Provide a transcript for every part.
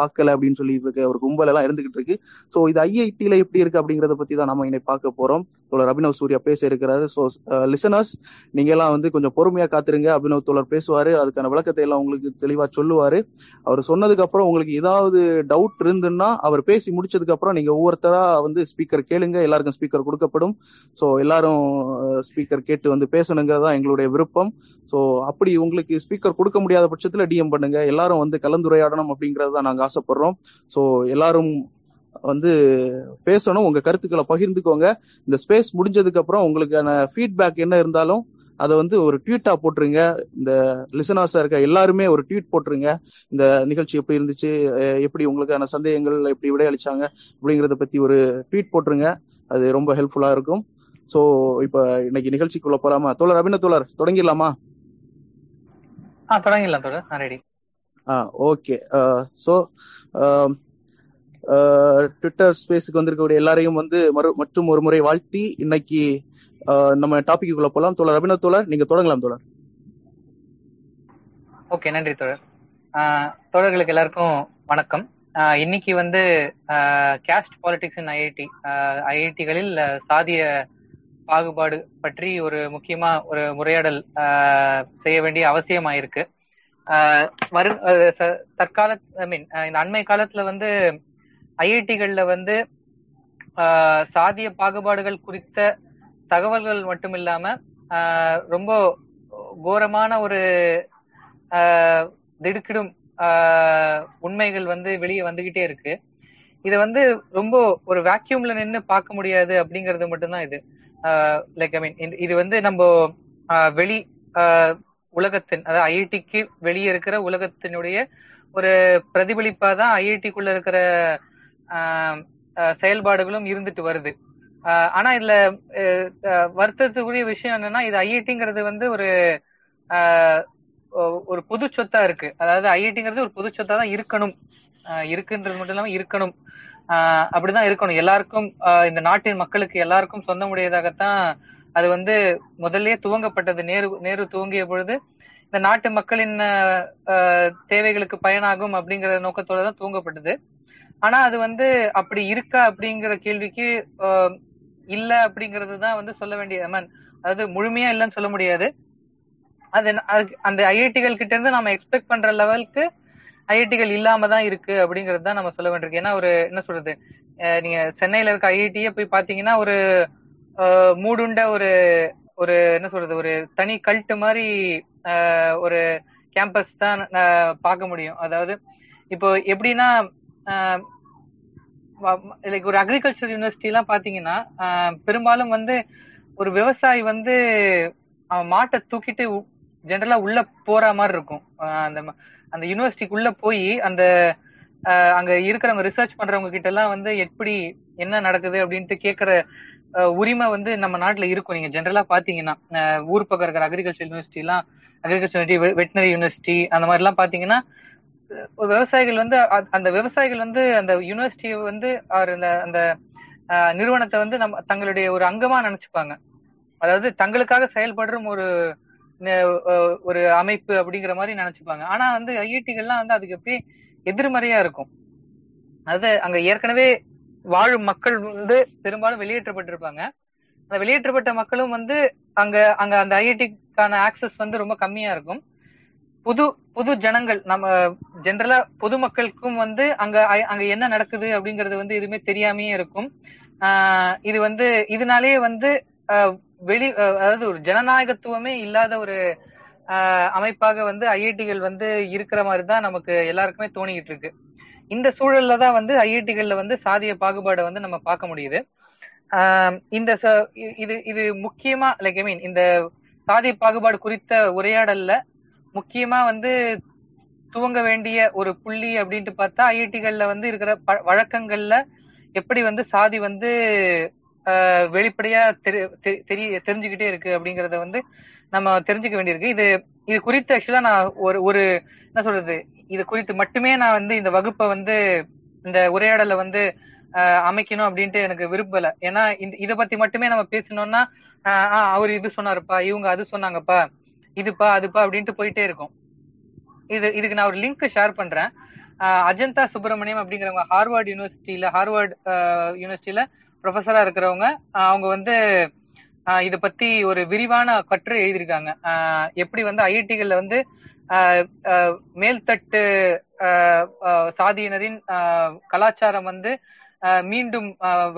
பார்க்கல அப்படின்னு சொல்லி இருக்க ஒரு கும்பல் எல்லாம் இருந்துகிட்டு இருக்கு. ஸோ இது ஐஐடியில எப்படி இருக்கு அப்படிங்கறத பத்தி தான் நம்ம இன்னைக்கு பார்க்க போறோம். தோழர் அபினவ் சூர்யா பேச இருக்கிறாரு. ஸோ லிசனர்ஸ் uh, நீங்க எல்லாம் வந்து கொஞ்சம் பொறுமையா காத்துருங்க. அபினவ் தோழர் பேசுவாரு. அதுக்கான விளக்கத்தை எல்லாம் உங்களுக்கு தெளிவா சொல்லுவாரு. அவர் சொன்னதுக்கு அப்புறம் உங்களுக்கு ஏதாவது டவுட் இருந்துன்னா அவர் பேசி முடிச்சதுக்கு அப்புறம் நீங்க ஒவ்வொருத்தரா வந்து ஸ்பீக்கர் கேளுங்க. எல்லாருக்கும் ஸ்பீக்கர் கொடுக்கப்படும். ஸோ எல்லாரும் uh, ஸ்பீக்கர் கேட்டு வந்து பேசணுங்கிறதா எங்களுடைய விருப்பம். ஸோ அப்படி உங்களுக்கு ஸ்பீக்கர் கொடுக்க முடியாத பட்சத்துல டிஎம் பண்ணுங்க. எல்லாரும் வந்து கலந்துரையாடணும் அப்படிங்கறத நாங்க ஆசைப்படுறோம். ஸோ எல்லாரும் வந்து பேசணும் உங்க கருத்துக்களை பகிர்ந்துக்கோங்க. இந்த ஸ்பேஸ் முடிஞ்சதுக்கு அப்புறம் உங்களுக்கான ஃபீட்பேக் என்ன இருந்தாலும் அதை வந்து ஒரு ட்வீட்டா போட்டுருங்க. இந்த லிசனர்ஸா இருக்க எல்லாருமே ஒரு ட்வீட் போட்டுருங்க. இந்த நிகழ்ச்சி எப்படி இருந்துச்சு எப்படி உங்களுக்கான சந்தேகங்கள் எப்படி விடையளிச்சாங்க அப்படிங்கறத பத்தி ஒரு ட்வீட் போட்டுருங்க. அது ரொம்ப ஹெல்ப்ஃபுல்லா இருக்கும். சோ இப்ப இன்னைக்கு நிகழ்ச்சிக்குள்ள போலாமா? தோழர் அபின தோழர் தொடங்கிடலாமா? தொடங்கிடலாம் ஆ ஓகே ஸோ ட்விட்டர் ஸ்பேஸுக்கு வந்திருக்கக்கூடிய எல்லாரையும் வந்து மறு மற்றும் ஒரு முறை வாழ்த்தி இன்னைக்கு நம்ம டாபிக்குள்ள போலாம். தோழர் அபினவ் தோழர் நீங்க தொடங்கலாம் தோழர். ஓகே நன்றி தோழர். தோழர்களுக்கு எல்லாருக்கும் வணக்கம். இன்னைக்கு வந்து கேஸ்ட் பாலிடிக்ஸ் இன் ஐஐடி ஐஐடிகளில் சாதிய பாகுபாடு பற்றி ஒரு முக்கியமா ஒரு உரையாடல் செய்ய வேண்டிய அவசியமாயிருக்கு. வரு தற்கால ஐ மீன் இந்த அண்மை காலத்துல வந்து ஐஐடிகள்ல வந்து சாதிய பாகுபாடுகள் குறித்த தகவல்கள் மட்டும் இல்லாம ரொம்ப கோரமான ஒரு திடுக்கிடும் உண்மைகள் வந்து வெளியே வந்துகிட்டே இருக்கு. இது வந்து ரொம்ப ஒரு வேக்யூம்ல நின்று பார்க்க முடியாது அப்படிங்கிறது மட்டும்தான் இது. லைக் ஐ மீன் இது வந்து நம்ம வெளி உலகத்தின் அதாவது ஐஐடிக்கு வெளியே இருக்கிற உலகத்தினுடைய ஒரு பிரதிபலிப்பா தான் ஐஐடிக்குள்ள இருக்கிற செயல்பாடுகளும் இருந்துட்டு வருது. ஆனா இதுல வருத்தத்துக்குரிய விஷயம் என்னன்னா இது ஐஐடிங்கிறது வந்து ஒரு ஒ- ஒரு பொது சொத்தா இருக்கு. அதாவது ஐஐடிங்கிறது ஒரு பொது சொத்தா தான் இருக்கணும். இருக்குன்றது மட்டும் இல்லாம இருக்கணும். அப்படிதான் இருக்கணும். எல்லாருக்கும் இந்த நாட்டின் மக்களுக்கு எல்லாருக்கும் சொந்தமுடையதாகத்தான் அது வந்து முதல்லயே துவங்கப்பட்டது. நேரு நேரு துவங்கிய பொழுது இந்த நாட்டு மக்களின் தேவைகளுக்கு பயனாகும் அப்படிங்கிற நோக்கத்தோட தான் துவங்கப்பட்டது. ஆனா அது வந்து அப்படி இருக்கா அப்படிங்கிற கேள்விக்கு இல்ல அப்படிங்கிறது தான் வந்து சொல்ல வேண்டிய மேன் அதாவது முழுமையா இல்லைன்னு சொல்ல முடியாது. அது அந்த ஐஐடிகள் கிட்ட இருந்து நம்ம எக்ஸ்பெக்ட் பண்ற லெவலுக்கு ஐஐடிகள் இல்லாம தான் இருக்கு அப்படிங்கிறது தான் நம்ம சொல்ல வேண்டியிருக்கு. ஏன்னா ஒரு என்ன சொல்றது? நீங்க சென்னையில இருக்க ஐஐடியே போய் பாத்தீங்கன்னா ஒரு மூடுண்ட ஒரு ஒரு என்ன சொல்றது? ஒரு தனி கல்ட்டு மாதிரி ஒரு கேம்பஸ் தான் பார்க்க முடியும். அதாவது இப்போ எப்படின்னா லைக் ஒரு அக்ரிகல்ச்சர் யூனிவர்சிட்டி எல்லாம் பாத்தீங்கன்னா பெரும்பாலும் வந்து ஒரு விவசாயி வந்து அவன் மாட்டை தூக்கிட்டு ஜென்ரலா உள்ள போற மாதிரி இருக்கும். அந்த அந்த யூனிவர்சிட்டிக்குள்ள போய் அந்த அங்க இருக்கிறவங்க ரிசர்ச் பண்றவங்க கிட்ட எல்லாம் வந்து எப்படி என்ன நடக்குது அப்படின்ட்டு கேக்குற உரிமை வந்து நம்ம நாட்டுல இருக்கும். நீங்க ஜென்ரலா பாத்தீங்கன்னா ஊர் பக்கம் இருக்கிற அக்ரிகல்ச்சர் யூனிவர்சிட்டி எல்லாம் அக்ரிகல்ச்சர் யூனிவர்சிட்டி வெட்டினரி யூனிவர்சிட்டி அந்த மாதிரி எல்லாம் பாத்தீங்கன்னா விவசாயிகள் வந்து அ- அந்த விவசாயிகள் வந்து அந்த யூனிவர்சிட்டியை வந்து அவர் அந்த அந்த நிறுவனத்தை வந்து நம்ம தங்களுடைய ஒரு அங்கமா நினைச்சுப்பாங்க. அதாவது தங்களுக்காக செயல்படுற ஒரு ஒரு அமைப்பு அப்படிங்கிற மாதிரி நினைச்சுப்பாங்க. ஆனா வந்து ஐஐடிகள்லாம் வந்து அதுக்கு எப்படி எதிர்மறையா இருக்கும். அதாவது அங்க ஏற்கனவே வாழும் மக்கள் வந்து பெரும்பாலும் வெளியேற்றப்பட்டிருப்பாங்க. அந்த வெளியேற்றப்பட்ட மக்களும் வந்து அங்க அங்க அந்த ஐஐடிக்கான ஆக்சஸ் வந்து ரொம்ப கம்மியா இருக்கும். புது புது ஜனங்கள் நம்ம ஜென்ரலா பொதுமக்களுக்கும் வந்து அங்க அங்க என்ன நடக்குது அப்படிங்கறது வந்து எதுவுமே தெரியாமயே இருக்கும். இது வந்து இதனாலேயே வந்து வெளி அதாவது ஒரு ஜனநாயகத்துவமே இல்லாத ஒரு ஆஹ் அமைப்பாக வந்து ஐஐடிகள் வந்து இருக்கிற மாதிரி தான் நமக்கு எல்லாருக்குமே தோணிக்கிட்டு இருக்கு. இந்த சூழல்ல தான் வந்து ஐஐடிகள்ல வந்து சாதிய பாகுபாடை வந்து நம்ம பார்க்க முடியுது. இந்த ச- இது இது முக்கியமா லைக் ஐ மீன் இந்த சாதிய பாகுபாடு குறித்த உரையாடல்ல முக்கியமா வந்து துவங்க வேண்டிய ஒரு புள்ளி அப்படின்ட்டு பார்த்தா ஐஐடிகள்ல வந்து இருக்கிற ப- வழக்கங்கள்ல எப்படி வந்து சாதி வந்து வெளிப்படையா தெரிய தெரிஞ்சுக்கிட்டே இருக்கு அப்படிங்கறத வந்து நம்ம தெரிஞ்சுக்க வேண்டியிருக்கு. இது இது குறித்து ஆக்சுவலா நான் ஒரு ஒரு என்ன சொல்றது இது குறித்து மட்டுமே நான் வந்து இந்த வகுப்பை வந்து இந்த உரையாடலை வந்து அமைக்கணும் அப்படின்ட்டு எனக்கு விரும்பல. ஏன்னா இந்த இதை பத்தி மட்டுமே நம்ம பேசணும்னா அவர் இது சொன்னாருப்பா இவங்க அது சொன்னாங்கப்பா இதுப்பா அதுப்பா அப்படின்ட்டு போயிட்டே இருக்கும். இது இதுக்கு நான் ஒரு லிங்க் ஷேர் பண்றேன். அஜந்தா சுப்பிரமணியம் அப்படிங்கிறவங்க ஹார்வர்ட் யூனிவர்சிட்டியில ஹார்வர்ட் யூனிவர்சிட்டியில ப்ரொஃபஸரா இருக்கிறவங்க அவங்க வந்து இத பத்தி ஒரு விரிவான கட்டுரை எழுதியிருக்காங்க. எப்படி வந்து ஐஐடிகள்ல வந்து மேல்தட்டு சாதியினரின் கலாச்சாரம் வந்து மீண்டும்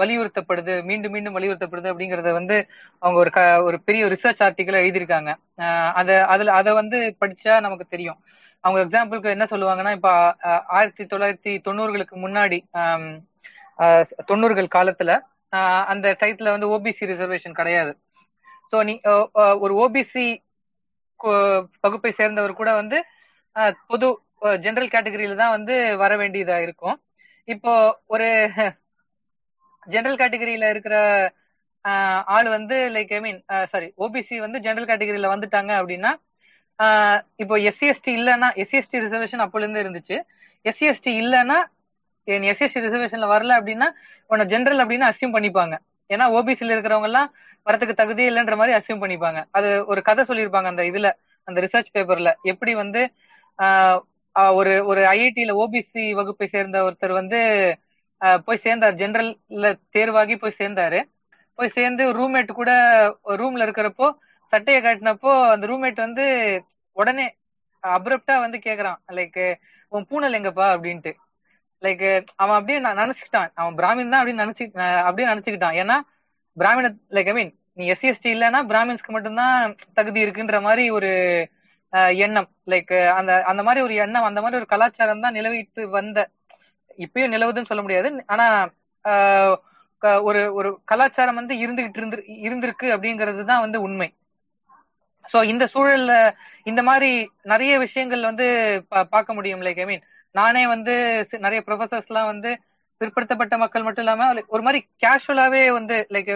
வலியுறுத்தப்படுது மீண்டும் மீண்டும் வலியுறுத்தப்படுது அப்படிங்கறத வந்து அவங்க ஒரு ஒரு பெரிய ரிசர்ச் ஆர்டிக்கல் எழுதியிருக்காங்க. அத அதுல அதை வந்து படிச்சா நமக்கு தெரியும். அவங்க எக்ஸாம்பிளுக்கு என்ன சொல்லுவாங்கன்னா இப்ப ஆயிரத்தி தொள்ளாயிரத்தி தொண்ணூறுகளுக்கு முன்னாடி தொண்ணூறுகள் காலத்துல அந்த டைத்துல வந்து ஓபிசி ரிசர்வேஷன் கிடையாது. ஸோ நீ ஒரு ஓபிசி வகுப்பை சேர்ந்தவர் கூட வந்து பொது ஜெனரல் கேட்டகரியில தான் வந்து வர வேண்டியதா இருக்கும். இப்போ ஒரு ஜெனரல் கேட்டகரியில இருக்கிற ஆள் வந்து like I mean sorry OBC வந்து ஜெனரல் கேட்டகரியில வந்துட்டாங்க அப்படின்னா இப்போ எஸ்சிஎஸ்டி இல்லைன்னா எஸ்சிஎஸ்டி ரிசர்வேஷன் அப்போல இருந்து இருந்துச்சு. எஸ்சிஎஸ்டி இல்லைன்னா என் எஸ்சிஎஸ்டி ரிசர்வேஷன்ல வரல அப்படின்னா உன்னை ஜென்ரல் அப்படின்னு அசியூம் பண்ணிப்பாங்க. ஏன்னா ஓபிசில இருக்கிறவங்க எல்லாம் வரத்துக்கு தகுதியே இல்லைன்ற மாதிரி அசியூம் பண்ணிப்பாங்க. அது ஒரு கதை சொல்லியிருப்பாங்க அந்த இதுல அந்த ரிசர்ச் பேப்பர்ல எப்படி வந்து ஒரு ஒரு ஐஐடியில ஓபிசி வகுப்பை சேர்ந்த ஒருத்தர் வந்து போய் சேர்ந்தார். ஜென்ரல்ல தேர்வாகி போய் சேர்ந்தாரு. போய் சேர்ந்து ரூம்மேட் கூட ரூம்ல இருக்கிறப்போ சட்டையை காட்டினப்போ அந்த ரூம்மேட் வந்து உடனே அப்ரப்டா வந்து கேக்குறான். லைக் உன் பூனல் எங்கப்பா? அப்படின்ட்டு. லைக் அவன் அப்படியே நினைச்சுக்கிட்டான். அவன் பிராமின் தான் அப்படின்னு நினைச்சு அப்படியே நினைச்சுக்கிட்டான். ஏன்னா பிராமின லைக் ஐ மீன் நீ எஸ்சிஎஸ்டி இல்லைன்னா பிராமின்ஸ்க்கு மட்டும்தான் தகுதி இருக்குன்ற மாதிரி ஒரு எண்ணம். லைக் அந்த அந்த மாதிரி ஒரு எண்ணம் அந்த மாதிரி ஒரு கலாச்சாரம் தான் நிலவிட்டு வந்த. இப்பயும் நிலவுதுன்னு சொல்ல முடியாது. ஆனா ஒரு ஒரு கலாச்சாரம் வந்து இருந்துகிட்டு இருந்து இருந்திருக்கு அப்படிங்கிறது தான் வந்து உண்மை. சோ இந்த சூழல்ல இந்த மாதிரி நிறைய விஷயங்கள் வந்து பார்க்க முடியும் லைக் ஐ மீன் நானே வந்து நிறைய ப்ரொஃபசர்ஸ் எல்லாம் வந்து பிற்படுத்தப்பட்ட மக்கள் மட்டும் இல்லாம ஒரு மாதிரி கேஷுவலாவே வந்து லைக்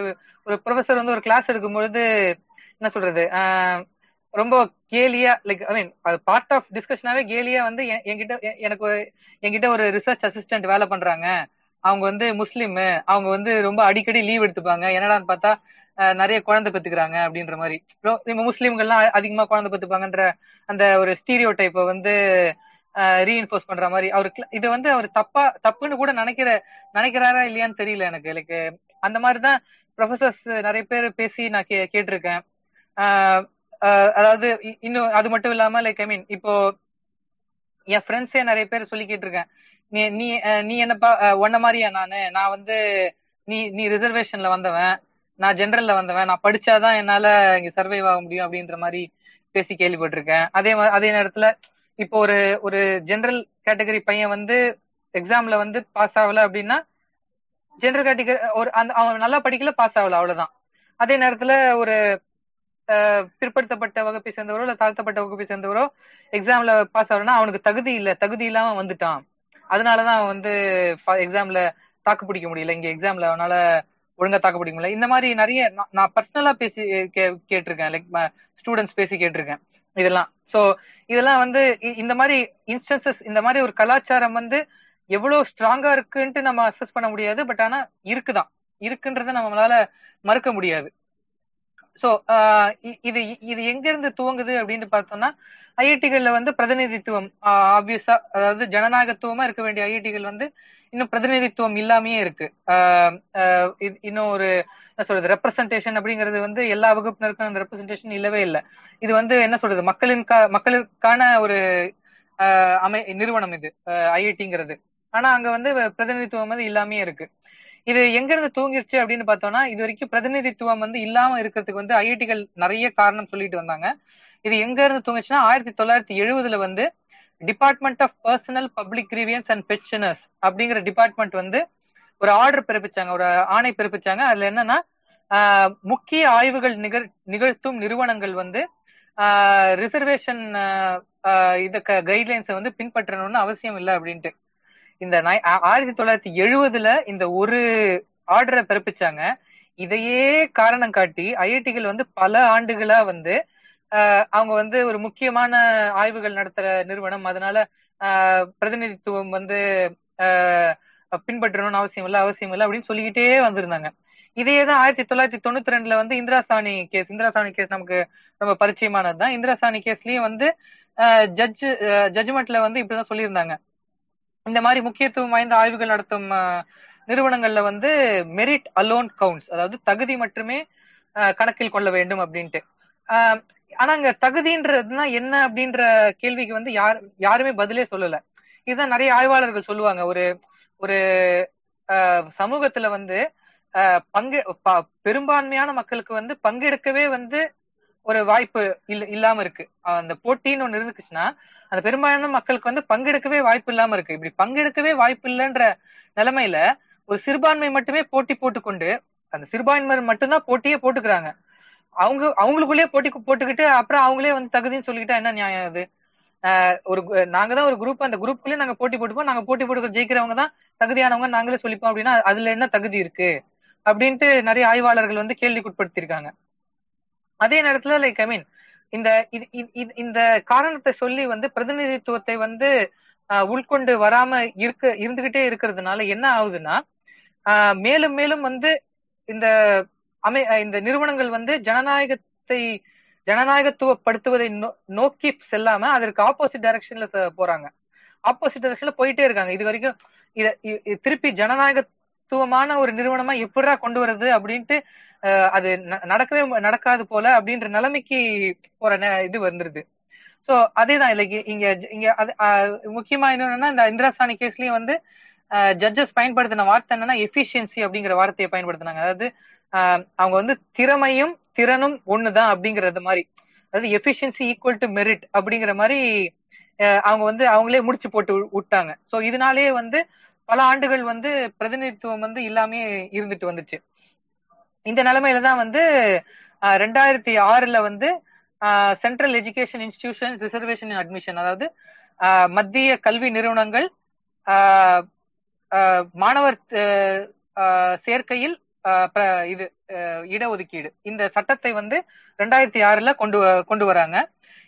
ஒரு ப்ரொஃபசர் வந்து ஒரு கிளாஸ் எடுக்கும்பொழுது என்ன சொல்றது ரொம்ப கேலியா லைக் ஐ மீன் அது பார்ட் ஆஃப் டிஸ்கஷனாவே கேலியா வந்து என்கிட்ட எனக்கு என்கிட்ட ஒரு ரிசர்ச் அசிஸ்டன்ட் வேலை பண்றாங்க. அவங்க வந்து முஸ்லீம். அவங்க வந்து ரொம்ப அடிக்கடி லீவ் எடுத்துப்பாங்க. என்னடான்னு பார்த்தா நிறைய குழந்தை பெத்துக்கிறாங்க அப்படின்ற மாதிரி. முஸ்லீம்கள்லாம் அதிகமா குழந்தை பெத்துப்பாங்கன்ற அந்த ஒரு ஸ்டீரியோ டைப்பை வந்து ரீஇன்போர்ஸ் பண்ற மாதிரி. அவருக்கு இது வந்து அவர் தப்பா தப்புன்னு கூட நினைக்கிற நினைக்கிறாரா இல்லையான்னு தெரியல எனக்கு. லைக் அந்த மாதிரிதான் ப்ரொஃபசர்ஸ் நிறைய பேர் பேசி நான் கே கேட்டிருக்கேன். அதாவது இன்னும் அது மட்டும் இல்லாம லைக் ஐ மீன் இப்போ என் ஃப்ரெண்ட்ஸே நிறைய பேர் சொல்லிக்கிட்டு இருக்கேன். நீ நீ நீ என்னப்பா ஒன்ன மாதிரியா நானு? நான் வந்து நீ நீ ரிசர்வேஷன்ல வந்தவன். நான் ஜென்ரல்ல வந்தவன். நான் படிச்சாதான் என்னால இங்க சர்வைவ் ஆக முடியும் அப்படின்ற மாதிரி பேசி கேள்விப்பட்டிருக்கேன். அதே அதே நேரத்துல இப்போ ஒரு ஒரு ஜென்ரல் கேட்டகரி பையன் வந்து எக்ஸாம்ல வந்து பாஸ் ஆகல அப்படின்னா ஜென்ரல் கேட்டகரி ஒரு அந்த அவன் நல்லா படிக்கல பாஸ் ஆகல அவ்வளவுதான். அதே நேரத்துல ஒரு பிற்படுத்தப்பட்ட வகுப்பை சேர்ந்தவரோ இல்ல தாழ்த்தப்பட்ட வகுப்பை சேர்ந்தவரோ எக்ஸாம்ல பாஸ் ஆகலன்னா அவனுக்கு தகுதி இல்ல. தகுதி இல்லாம வந்துட்டான். அதனாலதான் அவன் வந்து எக்ஸாம்ல தாக்கு பிடிக்க முடியல. இங்க எக்ஸாம்ல அவனால ஒழுங்கா தாக்கு பிடிக்க முடியல. இந்த மாதிரி நிறைய நான் பர்சனலா பேசி கேட்டிருக்கேன். லைக் ஸ்டூடெண்ட்ஸ் பேசி கேட்டிருக்கேன். இதெல்லாம். சோ இதெல்லாம் வந்து இந்த மாதிரி இன்ஸ்டன்சஸ் இந்த மாதிரி ஒரு கலாச்சாரம் வந்து எவ்வளவு ஸ்ட்ராங்கா இருக்குன்ட்டு நம்ம அசஸ் பண்ண முடியாது. பட் ஆனா இருக்குதான். இருக்குன்றத நம்மளால மறுக்க முடியாது. சோ uh, இது இது எங்க இருந்து துவங்குது அப்படின்னு பார்த்தோம்னா ஐஐடிகள்ல வந்து பிரதிநிதித்துவம் ஆப்வியஸா அதாவது ஜனநாயகத்துவமா இருக்க வேண்டிய ஐஐடிகள் வந்து இன்னும் பிரதிநிதித்துவம் இல்லாமயே இருக்கு. இன்னும் ஒரு என்ன சொல்றது ரெப்ரசன்டேஷன் அப்படிங்கிறது வந்து எல்லா வகுப்பினருக்கும் அந்த ரெப்ரசன்டேஷன் இல்லவே இல்லை. இது வந்து என்ன சொல்றது மக்களின் மக்களுக்கான ஒரு அமை நிறுவனம் இது ஐஐடிங்கிறது. ஆனா அங்க வந்து பிரதிநிதித்துவம் வந்து இல்லாமயே இருக்கு. இது எங்க இருந்து தூங்கிருச்சு அப்படின்னு பார்த்தோம்னா இது வரைக்கும் பிரதிநிதித்துவம் வந்து இல்லாம இருக்கிறதுக்கு வந்து ஐஐடிகள் நிறைய காரணம் சொல்லிட்டு வந்தாங்க. இது எங்க இருந்து தூங்குச்சுன்னா ஆயிரத்தி தொள்ளாயிரத்தி எழுபதுல வந்து department of personnel public grievances and pensioners அப்படிங்கிற டிபார்ட்மெண்ட் வந்து ஒரு ஆர்டர் பிறப்பிச்சாங்க ஒரு ஆணை பிறப்பிச்சாங்க. அதுல என்னன்னா முக்கிய ஆய்வுகள் நிகழ் நிகழ்த்தும் நிறுவனங்கள் வந்து ரிசர்வேஷன் இத கைட்லைன்ஸை வந்து பின்பற்றணும்னு அவசியம் இல்லை அப்படின்ட்டு. இந்த ஆயிரத்தி தொள்ளாயிரத்தி எழுபதுல இந்த ஒரு ஆர்டரை பிறப்பிச்சாங்க. இதையே காரணம் காட்டி ஐஐடிகள் வந்து பல ஆண்டுகளா வந்து அவங்க வந்து ஒரு முக்கியமான ஆய்வுகள் நடத்துற நிறுவனம். அதனால பிரதிநிதித்துவம் வந்து பின்பற்றணும்னு அவசியம் இல்லை அவசியம் இல்லை அப்படின்னு சொல்லிக்கிட்டே வந்திருந்தாங்க. இதே தான் ஆயிரத்தி தொள்ளாயிரத்தி தொண்ணூத்தி ரெண்டுல வந்து இந்திராசாணி கேஸ் இந்திரா சாணி கேஸ் நமக்கு ரொம்ப பரிச்சயமானது தான் இந்திராசாணி கேஸ்லயும் வந்து ஜட்ஜ் ஜட்ஜ்மெண்ட்ல வந்து இப்படிதான் சொல்லியிருந்தாங்க. இந்த மாதிரி முக்கியத்துவம் வாய்ந்த ஆய்வுகள் நடத்தும் நிறுவனங்கள்ல வந்து மெரிட் அலோன் கவுண்ட்ஸ் அதாவது தகுதி மட்டுமே கணக்கில் கொள்ள வேண்டும் அப்படின்ட்டு. ஆனா அங்க தகுதின்றதுனா என்ன அப்படின்ற கேள்விக்கு வந்து யார் யாருமே பதிலே சொல்லல. இதுதான் நிறைய ஆய்வாளர்கள் சொல்லுவாங்க. ஒரு ஒரு சமூகத்துல வந்து பங்கு பெரும்பான்மையான மக்களுக்கு வந்து பங்கெடுக்கவே வந்து ஒரு வாய்ப்பு இல்ல இல்லாம இருக்கு. அந்த போட்டின்னு ஒண்ணு இருந்துச்சுன்னா அந்த பெரும்பாலான மக்களுக்கு வந்து பங்கெடுக்கவே வாய்ப்பு இல்லாம இருக்கு. இப்படி பங்கெடுக்கவே வாய்ப்பு இல்லைன்ற நிலைமையில ஒரு சிறுபான்மை மட்டுமே போட்டி போட்டுக்கொண்டு அந்த சிறுபான்மை மட்டும்தான் போட்டியே போட்டுக்கிறாங்க. அவங்க அவங்களுக்குள்ளேயே போட்டி போட்டுக்கிட்டு அப்புறம் அவங்களே வந்து தகுதின்னு சொல்லிக்கிட்டா என்ன நியாயம் அது? ஒரு நாங்க தான் ஒரு குரூப் அந்த குரூப்லயே நாங்க போட்டி போட்டுப்போம். நாங்க போட்டி போட்டு ஜெயிக்கிறவங்க தான் தகுதியானவங்க நாங்களே சொல்லிப்போம் அப்படின்னா அதுல என்ன தகுதி இருக்கு? அப்படின்ட்டு நிறைய ஆய்வாளர்கள் வந்து கேள்விக்குட்படுத்திருக்காங்க அதே நேரத்துல லைக் ஐ மீன் இந்த இந்த காரணத்தை சொல்லி வந்து பிரதிநிதித்துவத்தை வந்து உள்கொண்டு வராம இருக்க இருந்துகிட்டே இருக்கிறதுனால என்ன ஆகுதுன்னா மேலும் மேலும் வந்து இந்த அமை இந்த நிறுவனங்கள் வந்து ஜனநாயகத்தை ஜனநாயகத்துவப்படுத்துவதை நோக்கி செல்லாம அதற்கு ஆப்போசிட் டைரக்ஷன்ல போறாங்க. ஆப்போசிட் டைரக்ஷன்ல போயிட்டே இருக்காங்க. இது வரைக்கும் இத திருப்பி ஜனநாயகத்துவமான ஒரு நிறுவனமா எப்படா கொண்டு வருது அப்படின்ட்டு அது நடக்கவே நடக்காது போல அப்படின்ற நிலைமைக்கு போற இது வந்துருது. சோ அதேதான் இல்ல இங்க இங்க அது முக்கியமா என்னன்னா இந்த இந்திராசாணி கேஸ்லயும் வந்து ஜட்ஜஸ் பயன்படுத்தின வார்த்தை என்னன்னா எஃபிஷியன்சி அப்படிங்கிற வார்த்தையை பயன்படுத்தினாங்க. அதாவது அவங்க வந்து திறமையும் திறனும் ஒண்ணுதான் அப்படிங்கறது மாதிரி. அதாவது எஃபிஷியன்சி ஈக்குவல் டு மெரிட் அப்படிங்கிற மாதிரி அவங்க வந்து அவங்களே முடிச்சு போட்டு விட்டாங்க சோ இதனாலேயே வந்து பல ஆண்டுகள் வந்து பிரதிநிதித்துவம் வந்து இல்லாமே இருந்துட்டு வந்துச்சு. இந்த நிலைமையில தான் வந்து ரெண்டாயிரத்தி ஆறுல வந்து central education institution reservation admission அதாவது மத்திய கல்வி நிறுவனங்கள் மாணவர் சேர்க்கையில் இது இடஒதுக்கீடு. இந்த சட்டத்தை வந்து ரெண்டாயிரத்தி ஆறுல கொண்டு கொண்டு வராங்க.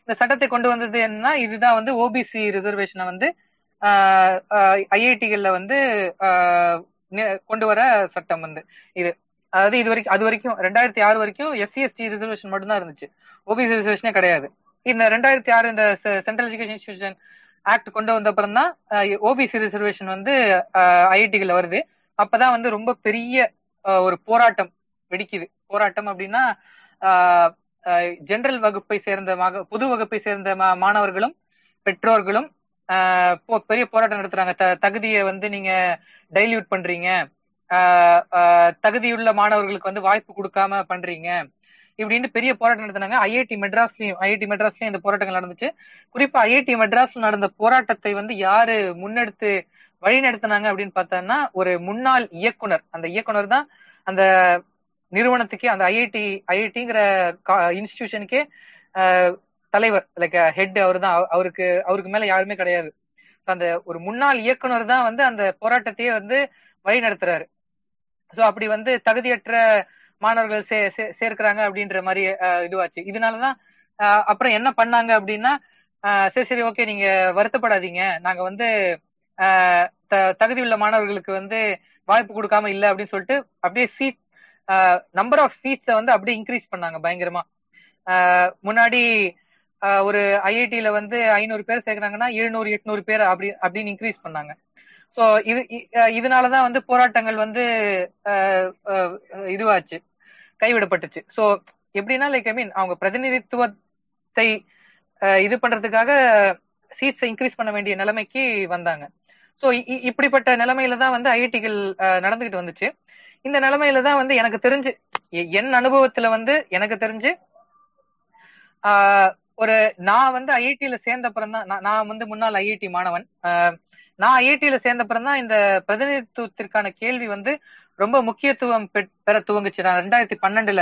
இந்த சட்டத்தை கொண்டு வந்தது என்னன்னா இதுதான் வந்து ஓபிசி ரிசர்வேஷனை வந்து ஐஐடிகள்ல வந்து கொண்டு வர சட்டம் வந்து இது. அதாவது இது வரைக்கும் அது வரைக்கும் ரெண்டாயிரத்தி ஆறு வரைக்கும் எஸ்சி எஸ்டி ரிசர்வேஷன் மட்டும்தான் இருந்துச்சு. ஓபிசி ரிசர்வேஷனே கிடையாது. இந்த ரெண்டாயிரத்தி ஆறு இந்த சென்ட்ரல் எஜுகேஷன் இன்ஸ்டியூஷன் ஆக்ட் கொண்டு வந்த அப்புறம் தான் ஓபிசி ரிசர்வேஷன் வந்து ஐஐடிகள் வருது. அப்பதான் வந்து ரொம்ப பெரிய ஒரு போராட்டம் வெடிக்குது. போராட்டம் அப்படின்னா ஜெனரல் வகுப்பை சேர்ந்த மக புது வகுப்பை சேர்ந்த மாணவர்களும் பெற்றோர்களும் பெரிய போராட்டம் நடத்துறாங்க. தகுதியை வந்து நீங்க டைல்யூட் பண்றீங்க. தகுதியுள்ள மாணவர்களுக்கு வந்து வாய்ப்பு கொடுக்காம பண்றீங்க இப்படின்னு பெரிய போராட்டம் நடத்தினாங்க. ஐஐடி மெட்ராஸ்லயும் ஐஐடி மெட்ராஸ்லயும் இந்த போராட்டங்கள் நடந்துச்சு. குறிப்பா ஐஐடி மெட்ராஸ்ல நடந்த போராட்டத்தை வந்து யாரு முன்னெடுத்து வழி நடத்தினாங்க அப்படின்னு பார்த்தோம்னா ஒரு முன்னாள் இயக்குனர். அந்த இயக்குனர் தான் அந்த நிறுவனத்துக்கே அந்த ஐஐடி ஐஐடிங்கிற இன்ஸ்டிடியூஷனுக்கே தலைவர். லைக் ஹெட் அவர் தான். அவருக்கு அவருக்கு மேல யாருமே கிடையாது. அந்த ஒரு முன்னாள் இயக்குனர் தான் வந்து அந்த போராட்டத்தையே வந்து வழி நடத்துறாரு. சோ அப்படி வந்து தகுதியற்ற மாணவர்கள் சே சேர்க்கிறாங்க அப்படின்ற மாதிரி இதுவாச்சு. இதனாலதான் அப்புறம் என்ன பண்ணாங்க அப்படின்னா சரி சரி ஓகே நீங்க வருத்தப்படாதீங்க. நாங்க வந்து தகுதி உள்ள மாணவர்களுக்கு வந்து வாய்ப்பு கொடுக்காம இல்ல அப்படின்னு சொல்லிட்டு அப்படியே சீட் நம்பர் ஆஃப் சீட்ஸை வந்து அப்படியே இன்க்ரீஸ் பண்ணாங்க பயங்கரமா. முன்னாடி ஒரு ஐஐடியில வந்து ஐநூறு பேர் சேர்க்கிறாங்கன்னா எழுநூறு எட்நூறு பேர் அப்படி அப்படின்னு இன்க்ரீஸ் பண்ணாங்க. ஸோ இது இதனாலதான் வந்து போராட்டங்கள் வந்து இதுவாச்சு கைவிடப்பட்டுச்சு. ஸோ எப்படின்னா லைக் ஐ மீன் அவங்க பிரதிநிதித்துவத்தை இது பண்றதுக்காக சீட்ஸை இன்க்ரீஸ் பண்ண வேண்டிய நிலைமைக்கு வந்தாங்க. ஸோ இப்படிப்பட்ட நிலைமையில தான் வந்து ஐஐடிகள் நடந்துகிட்டு வந்துச்சு. இந்த நிலைமையில தான் வந்து எனக்கு தெரிஞ்சு என் அனுபவத்துல வந்து எனக்கு தெரிஞ்சு ஒரு நான் வந்து ஐஐடியில சேர்ந்த அப்புறம் தான் நான் வந்து முன்னாள் ஐஐடி மாணவன். நான் ஐஐடியில சேர்ந்த தான் இந்த பிரதிநிதித்துவத்திற்கான கேள்வி வந்து ரொம்ப முக்கியத்துவம் பெற துவங்குச்சு. நான் ரெண்டாயிரத்தி பன்னெண்டுல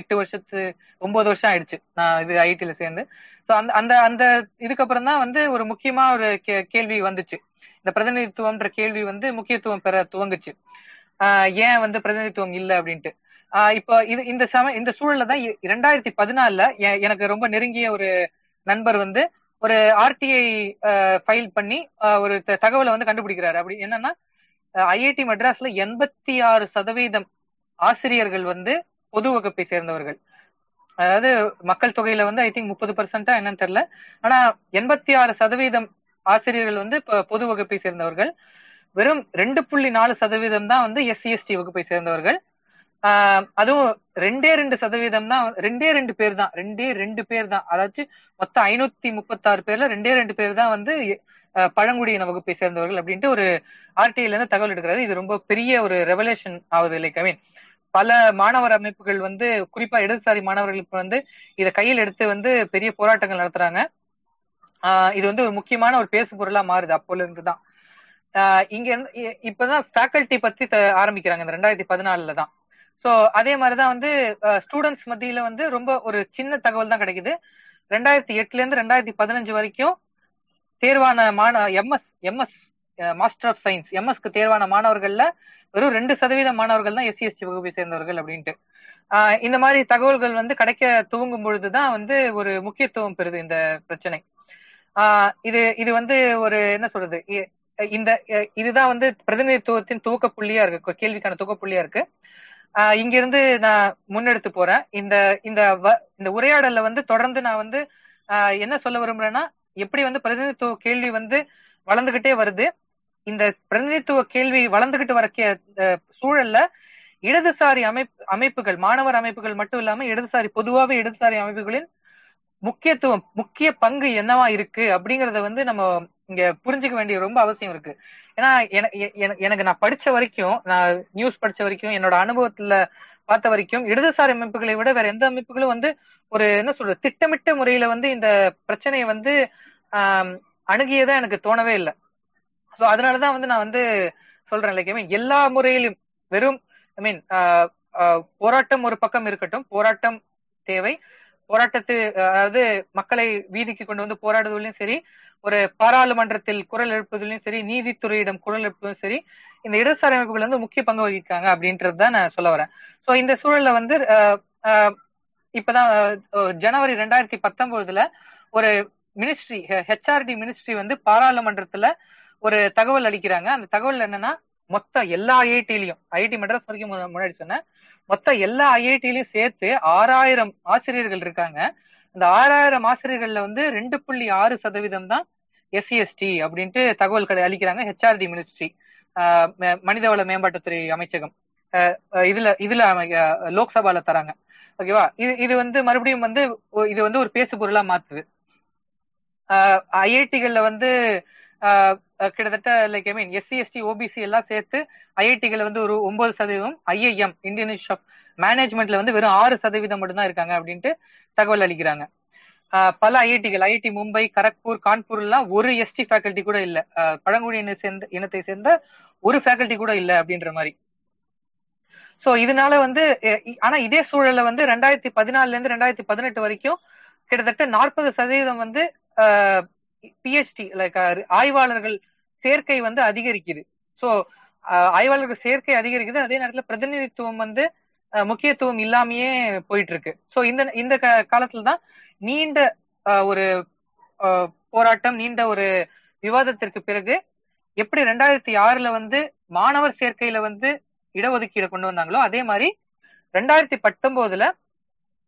எட்டு வருஷத்து ஒன்பது வருஷம் ஆயிடுச்சு. நான் இது ஐஐடியில சேர்ந்து. ஸோ அந்த அந்த அந்த இதுக்கப்புறம் தான் வந்து ஒரு முக்கியமா ஒரு கேள்வி வந்துச்சு. இந்த பிரதிநிதித்துவம்ன்ற கேள்வி வந்து முக்கியத்துவம் பெற துவங்குச்சு. ஏன் வந்து பிரதிநிதித்துவம் இல்லை அப்படின்ட்டு. இப்போ இது இந்த சம இந்த சூழல்ல தான் இரண்டாயிரத்தி பதினாலுல எனக்கு ரொம்ப நெருங்கிய ஒரு நண்பர் வந்து ஒரு ஆர்டிஐ ஃபைல் பண்ணி ஒரு தகவலை வந்து கண்டுபிடிக்கிறாரு. அப்படி என்னன்னா ஐஐடி மெட்ராஸ்ல எண்பத்தி ஆறு சதவீதம் ஆசிரியர்கள் வந்து பொது வகுப்பை சேர்ந்தவர்கள். அதாவது மக்கள் தொகையில வந்து ஐ திங்க் முப்பது பர்சன்டா என்னன்னு தெரியல. ஆனா எண்பத்தி ஆறு சதவீதம் ஆசிரியர்கள் வந்து பொது வகுப்பை சேர்ந்தவர்கள். வெறும் ரெண்டு புள்ளி நாலு சதவீதம் தான் வந்து எஸ்சி எஸ்டி வகுப்பை சேர்ந்தவர்கள். அதுவும் ரெண்டே ரெண்டு சதவீதம் தான் ரெண்டே ரெண்டு பேர் தான் ரெண்டே ரெண்டு பேர் தான் அதாச்சும் மொத்தம் ஐநூத்தி முப்பத்தாறு பேர்ல ரெண்டே ரெண்டு பேர் தான் வந்து பழங்குடியின வகுப்பை சேர்ந்தவர்கள் அப்படின்ட்டு ஒரு ஆர்டிஐல இருந்து தகவல் எடுக்கிறது இது ரொம்ப பெரிய ஒரு ரெவலேஷன் ஆகுது லைக் ஐ மீன் பல மாணவர் அமைப்புகள் வந்து குறிப்பா இடதுசாரி மாணவர்களுக்கு வந்து இதை கையில் எடுத்து வந்து பெரிய போராட்டங்கள் நடத்துறாங்க. இது வந்து ஒரு முக்கியமான ஒரு பேசு பொருளா மாறுது அப்போல இருந்து தான் இங்க இப்பதான் ஃபேக்கல்டி பத்தி த- ஆரம்பிக்கிறாங்க இந்த ரெண்டாயிரத்தி பதினாலுல தான் சோ அதே மாதிரிதான் வந்து ஸ்டூடெண்ட்ஸ் மத்தியில வந்து ரொம்ப ஒரு சின்ன தகவல் தான் கிடைக்குது. ரெண்டாயிரத்தி எட்டுல இருந்து ரெண்டாயிரத்தி பதினஞ்சு வரைக்கும் தேர்வான மாண MS MS master of science எம்எஸ்க்கு தேர்வான மாணவர்கள்ல வெறும் ரெண்டு சதவீத மாணவர்கள் தான் எஸ்சி எஸ்டி வகுப்பை சேர்ந்தவர்கள் அப்படின்ட்டு. இந்த மாதிரி தகவல்கள் வந்து கிடைக்க துவங்கும் பொழுதுதான் வந்து ஒரு முக்கியத்துவம் பெறுது இந்த பிரச்சனை. இது இது வந்து ஒரு என்ன சொல்றது இந்த இதுதான் வந்து பிரதிநிதித்துவத்தின் துவக்க புள்ளியா இருக்கு கேள்விக்கான துவக்க புள்ளியா இருக்கு. இங்க இருந்து நான் முன்னெடுத்து போறேன். இந்த இந்த வ- இந்த உரையாடல்ல வந்து தொடர்ந்து நான் வந்து ஆஹ் என்ன சொல்ல விரும்புறேன்னா எப்படி வந்து பிரதிநிதித்துவ கேள்வி வந்து வளர்ந்துகிட்டே வருது. இந்த பிரதிநிதித்துவ கேள்வி வளர்ந்துகிட்டு வர சூழல்ல இடதுசாரி அமைப்பு அமைப்புகள் மாணவர் அமைப்புகள் மட்டும் இல்லாம இடதுசாரி பொதுவாக இடதுசாரி அமைப்புகளின் முக்கியத்துவம் முக்கிய பங்கு என்னவா இருக்கு அப்படிங்கறத வந்து நம்ம இங்க புரிஞ்சுக்க வேண்டிய ரொம்ப அவசியம் இருக்கு. ஏன்னா என- எ- என- எனக்கு நான் படிச்ச வரைக்கும் நான் நியூஸ் படிச்ச வரைக்கும் என்னோட அனுபவத்துல பார்த்த வரைக்கும் இடதுசாரி அமைப்புகளை விட வேற எந்த அமைப்புகளும் வந்து ஒரு என்ன சொல்றது திட்டமிட்ட முறையில வந்து இந்த பிரச்சனையை வந்து ஆஹ் எனக்கு தோணவே இல்லை. சோ அதனாலதான் வந்து நான் வந்து சொல்றேன் லைக் ஐ மீன் எல்லா முறையிலும் வெறும் ஐ மீன் போராட்டம் ஒரு பக்கம் இருக்கட்டும் போராட்டம் தேவை. போராட்டத்து அதாவது மக்களை வீதிக்கு கொண்டு வந்து போராடுவதிலும் சரி ஒரு பாராளுமன்றத்தில் குரல் எழுப்புவதிலும் சரி நீதித்துறையிடம் குரல் எழுப்புவதும் சரி இந்த இடதுசாரி அமைப்புகள் வந்து முக்கிய பங்கு வகிக்காங்க அப்படின்றது தான் நான் சொல்ல வரேன். சோ இந்த சூழல்ல வந்து இப்பதான் ஜனவரி ரெண்டாயிரத்தி பத்தொன்பதுல ஒரு மினிஸ்ட்ரி ஹெச்ஆர்டி மினிஸ்ட்ரி வந்து பாராளுமன்றத்துல ஒரு தகவல் அளிக்கிறாங்க. அந்த தகவல் என்னன்னா மொத்த எல்லா ஐஐடிலையும் ஐஐடி மெட்ராஸ் வரைக்கும் முன்னாடி சொன்னேன். மொத்த எல்லா ஐஐடிலையும் சேர்த்து ஆறாயிரம் ஆசிரியர்கள் இருக்காங்க. இந்த ஆறாயிரம் ஆசிரியர்கள்ல வந்து ரெண்டு புள்ளி ஆறு சதவீதம் தான் எஸ்சிஎஸ்டி அப்படின்ட்டு தகவல் கடை அளிக்கிறாங்க ஹெச்ஆர்டி மினிஸ்ட்ரி மனிதவள மேம்பாட்டுத்துறை அமைச்சகம். இதுல இதுல லோக்சபால தராங்க. ஓகேவா இது இது வந்து மறுபடியும் வந்து இது வந்து ஒரு பேசு பொருளா மாத்துது ஐஐடிகள்ல வந்து ஆஹ் கிட்டத்தட்ட like I mean SC ST OBC எல்லாம் சேர்த்து ஐஐடிகள் வந்து ஒரு ஒன்பது சதவீதம் ஐஐஎம் இந்தியன் இன்ஸ்டியூட் ஆஃப் மேனேஜ்மெண்ட்ல வந்து வெறும் ஆறு சதவீதம் மட்டும்தான் இருக்காங்க அப்படின்ட்டு தகவல் அளிக்கிறாங்க. பல ஐஐடிகள் ஐஐடி மும்பை கரக்பூர் கான்பூர் எல்லாம் ஒரு எஸ்டி ஃபேக்கல்டி கூட இல்ல. ஆஹ் பழங்குடியின சேர்ந்த இனத்தை சேர்ந்த ஒரு ஃபேக்கல்டி கூட இல்ல அப்படின்ற மாதிரி. சோ இதனால வந்து ஆனா இதே சூழல்ல வந்து ரெண்டாயிரத்தி பதினாலுல இருந்து ரெண்டாயிரத்தி பதினெட்டு வரைக்கும் கிட்டத்தட்ட நாற்பது சதவீதம் வந்து பிஹெச்டி லைக் ஆய்வாளர்கள் சேர்க்கை வந்து அதிகரிக்குது. சோ ஆய்வாளர்கள் சேர்க்கை அதிகரிக்குது. அதே நேரத்துல பிரதிநிதித்துவம் வந்து முக்கியத்துவம் இல்லாமயே போயிட்டு இருக்கு சோ இந்த இந்த க- காலத்துல தான் நீண்ட ஒரு போராட்டம் நீண்ட ஒரு விவாதத்திற்கு பிறகு எப்படி ரெண்டாயிரத்தி ஆறுல வந்து மாணவர் சேர்க்கையில வந்து இடஒதுக்கீடு கொண்டு வந்தாங்களோ அதே மாதிரி ரெண்டாயிரத்தி பத்தொன்பதுல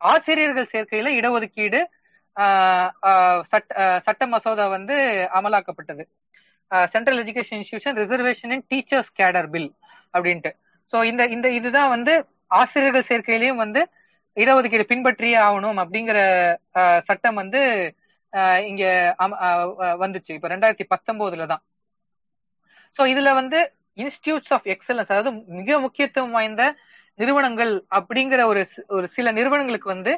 ஆசிரியர்கள் சேர்க்கையில இடஒதுக்கீடு சட்ட சட்ட மசோதா வந்து அமலாக்கப்பட்டது. Central education institution reservation in teachers cadre bill அப்படின்ட்டு. ஸோ இந்த இந்த இதுதான் வந்து ஆசிரியர்கள் சேர்க்கையிலையும் வந்து இடஒதுக்கீடு பின்பற்றியே ஆகணும் அப்படிங்கிற சட்டம் வந்து இங்க வந்துச்சு. இப்ப ரெண்டாயிரத்தி பத்தொன்பதுல தான். ஸோ இதுல வந்து இன்ஸ்டிடியூட்ஸ் ஆஃப் எக்ஸலன்ஸ் அதாவது மிக முக்கியத்துவம் வாய்ந்த நிறுவனங்கள் அப்படிங்கிற ஒரு ஒரு சில நிறுவனங்களுக்கு வந்து